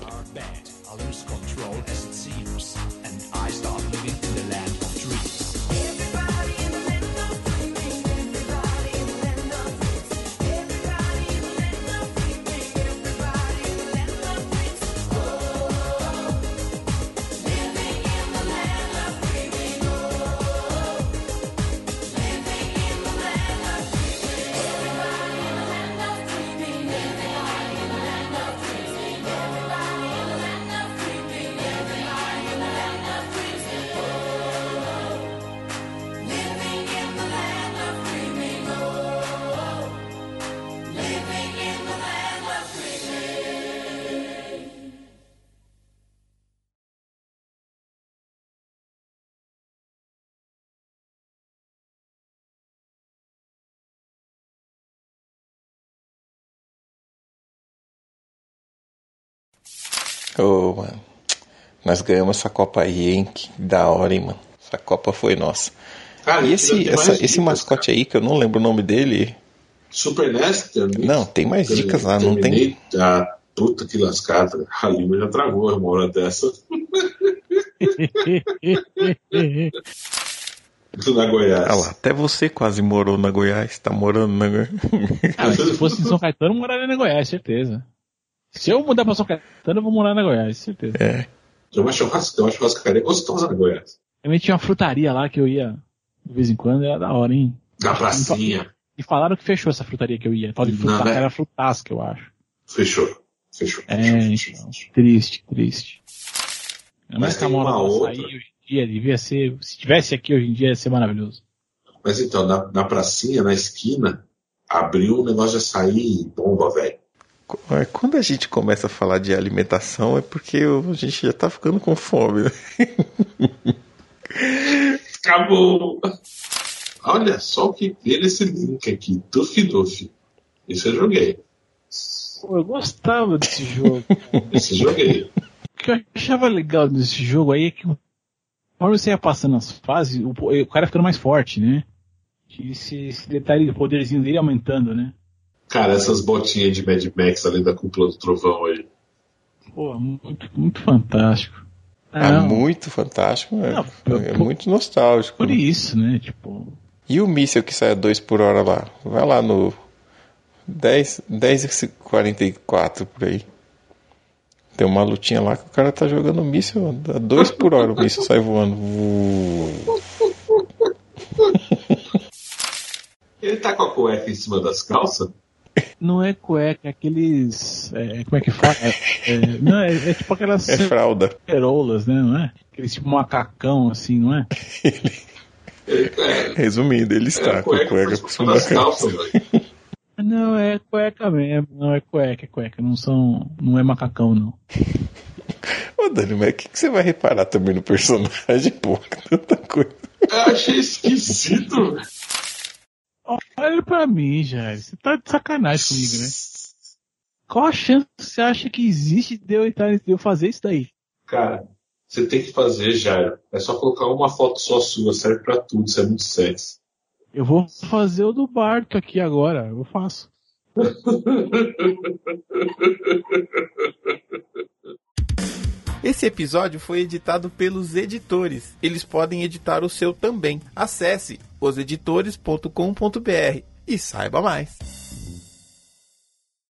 Ô, mano. Nós ganhamos essa Copa aí, hein? Que da hora, hein, mano. Essa Copa foi nossa. Cara, E esse, essa- esse dicas, mascote cara. aí, que eu não lembro o nome dele. Super NES também. Não, tem mais dicas lá, não tem? Ah, puta que lascada. A Lima já travou uma hora dessa. Na Goiás. Ah lá, até você quase morou na Goiás, tá morando na Goiás. Ah, mas se fosse em São Caetano, eu moraria na Goiás, certeza. Se eu mudar pra São Caetano, eu vou morar na Goiás, certeza. É. Tem uma, churrasca, tem uma churrascaria gostosa na Goiás. Também tinha uma frutaria lá que eu ia de vez em quando, era da hora, hein? Na pracinha. E falaram que fechou essa frutaria que eu ia. Tal de Não, fruta, né? era frutasca, eu acho. Fechou. Fechou. É, fechou, então. fechou. Triste, triste. Mas Mas tem uma outra. hoje em dia devia ser. Se tivesse aqui hoje em dia, ia ser maravilhoso. Mas então, na, na pracinha, na esquina, abriu um negócio de açaí bomba, velho. É, Quando a gente começa a falar de alimentação é porque a gente já tá ficando com fome. Acabou! Olha só o que tem nesse link aqui. Duff Duff. Isso eu joguei. Pô, eu gostava desse jogo. Esse eu joguei. O que eu achava legal desse jogo aí é que conforme você ia passando as fases, o, cara ia ficando mais forte, né? E esse, esse detalhe do poderzinho dele aumentando, né? Cara, essas botinhas de Mad Max além da cúpula do trovão aí. Pô, muito, muito fantástico. É Não, muito fantástico, é, Não, é por- muito nostálgico. por isso, né? Tipo, E o míssil que sai a 2 por hora lá? Vai lá no 10, 10 e 44 por aí. Tem uma lutinha lá que o cara tá jogando míssil a 2 por hora, o míssil sai voando. Ele tá com a cueca em cima das calças? Não é cueca, é aqueles. é, como é que fala? É, é, não, é, é tipo aquelas É fralda. cerolas, né? Não é? Aqueles tipo macacão, assim, não é? É, Resumindo, ele está é, com a cueca cueca da das calça. calças, velho. Não, é cueca mesmo. Não é cueca, é cueca. Não são. Não é macacão, não. Ô, Dani, mas o que, que você vai reparar também no personagem, pô? Tanta coisa. Eu achei esquisito. Olha pra mim, Jair. Você tá de sacanagem comigo, né? Qual a chance que você acha que existe de eu, entrar, de eu fazer isso daí? Cara, você tem que fazer, Jairo. É só colocar uma foto só sua, serve pra tudo, isso é muito sexy. Eu vou fazer o do Barto aqui agora. Eu faço. Esse episódio foi editado pelos editores. Eles podem editar o seu também. Acesse oseditores.com.br e saiba mais.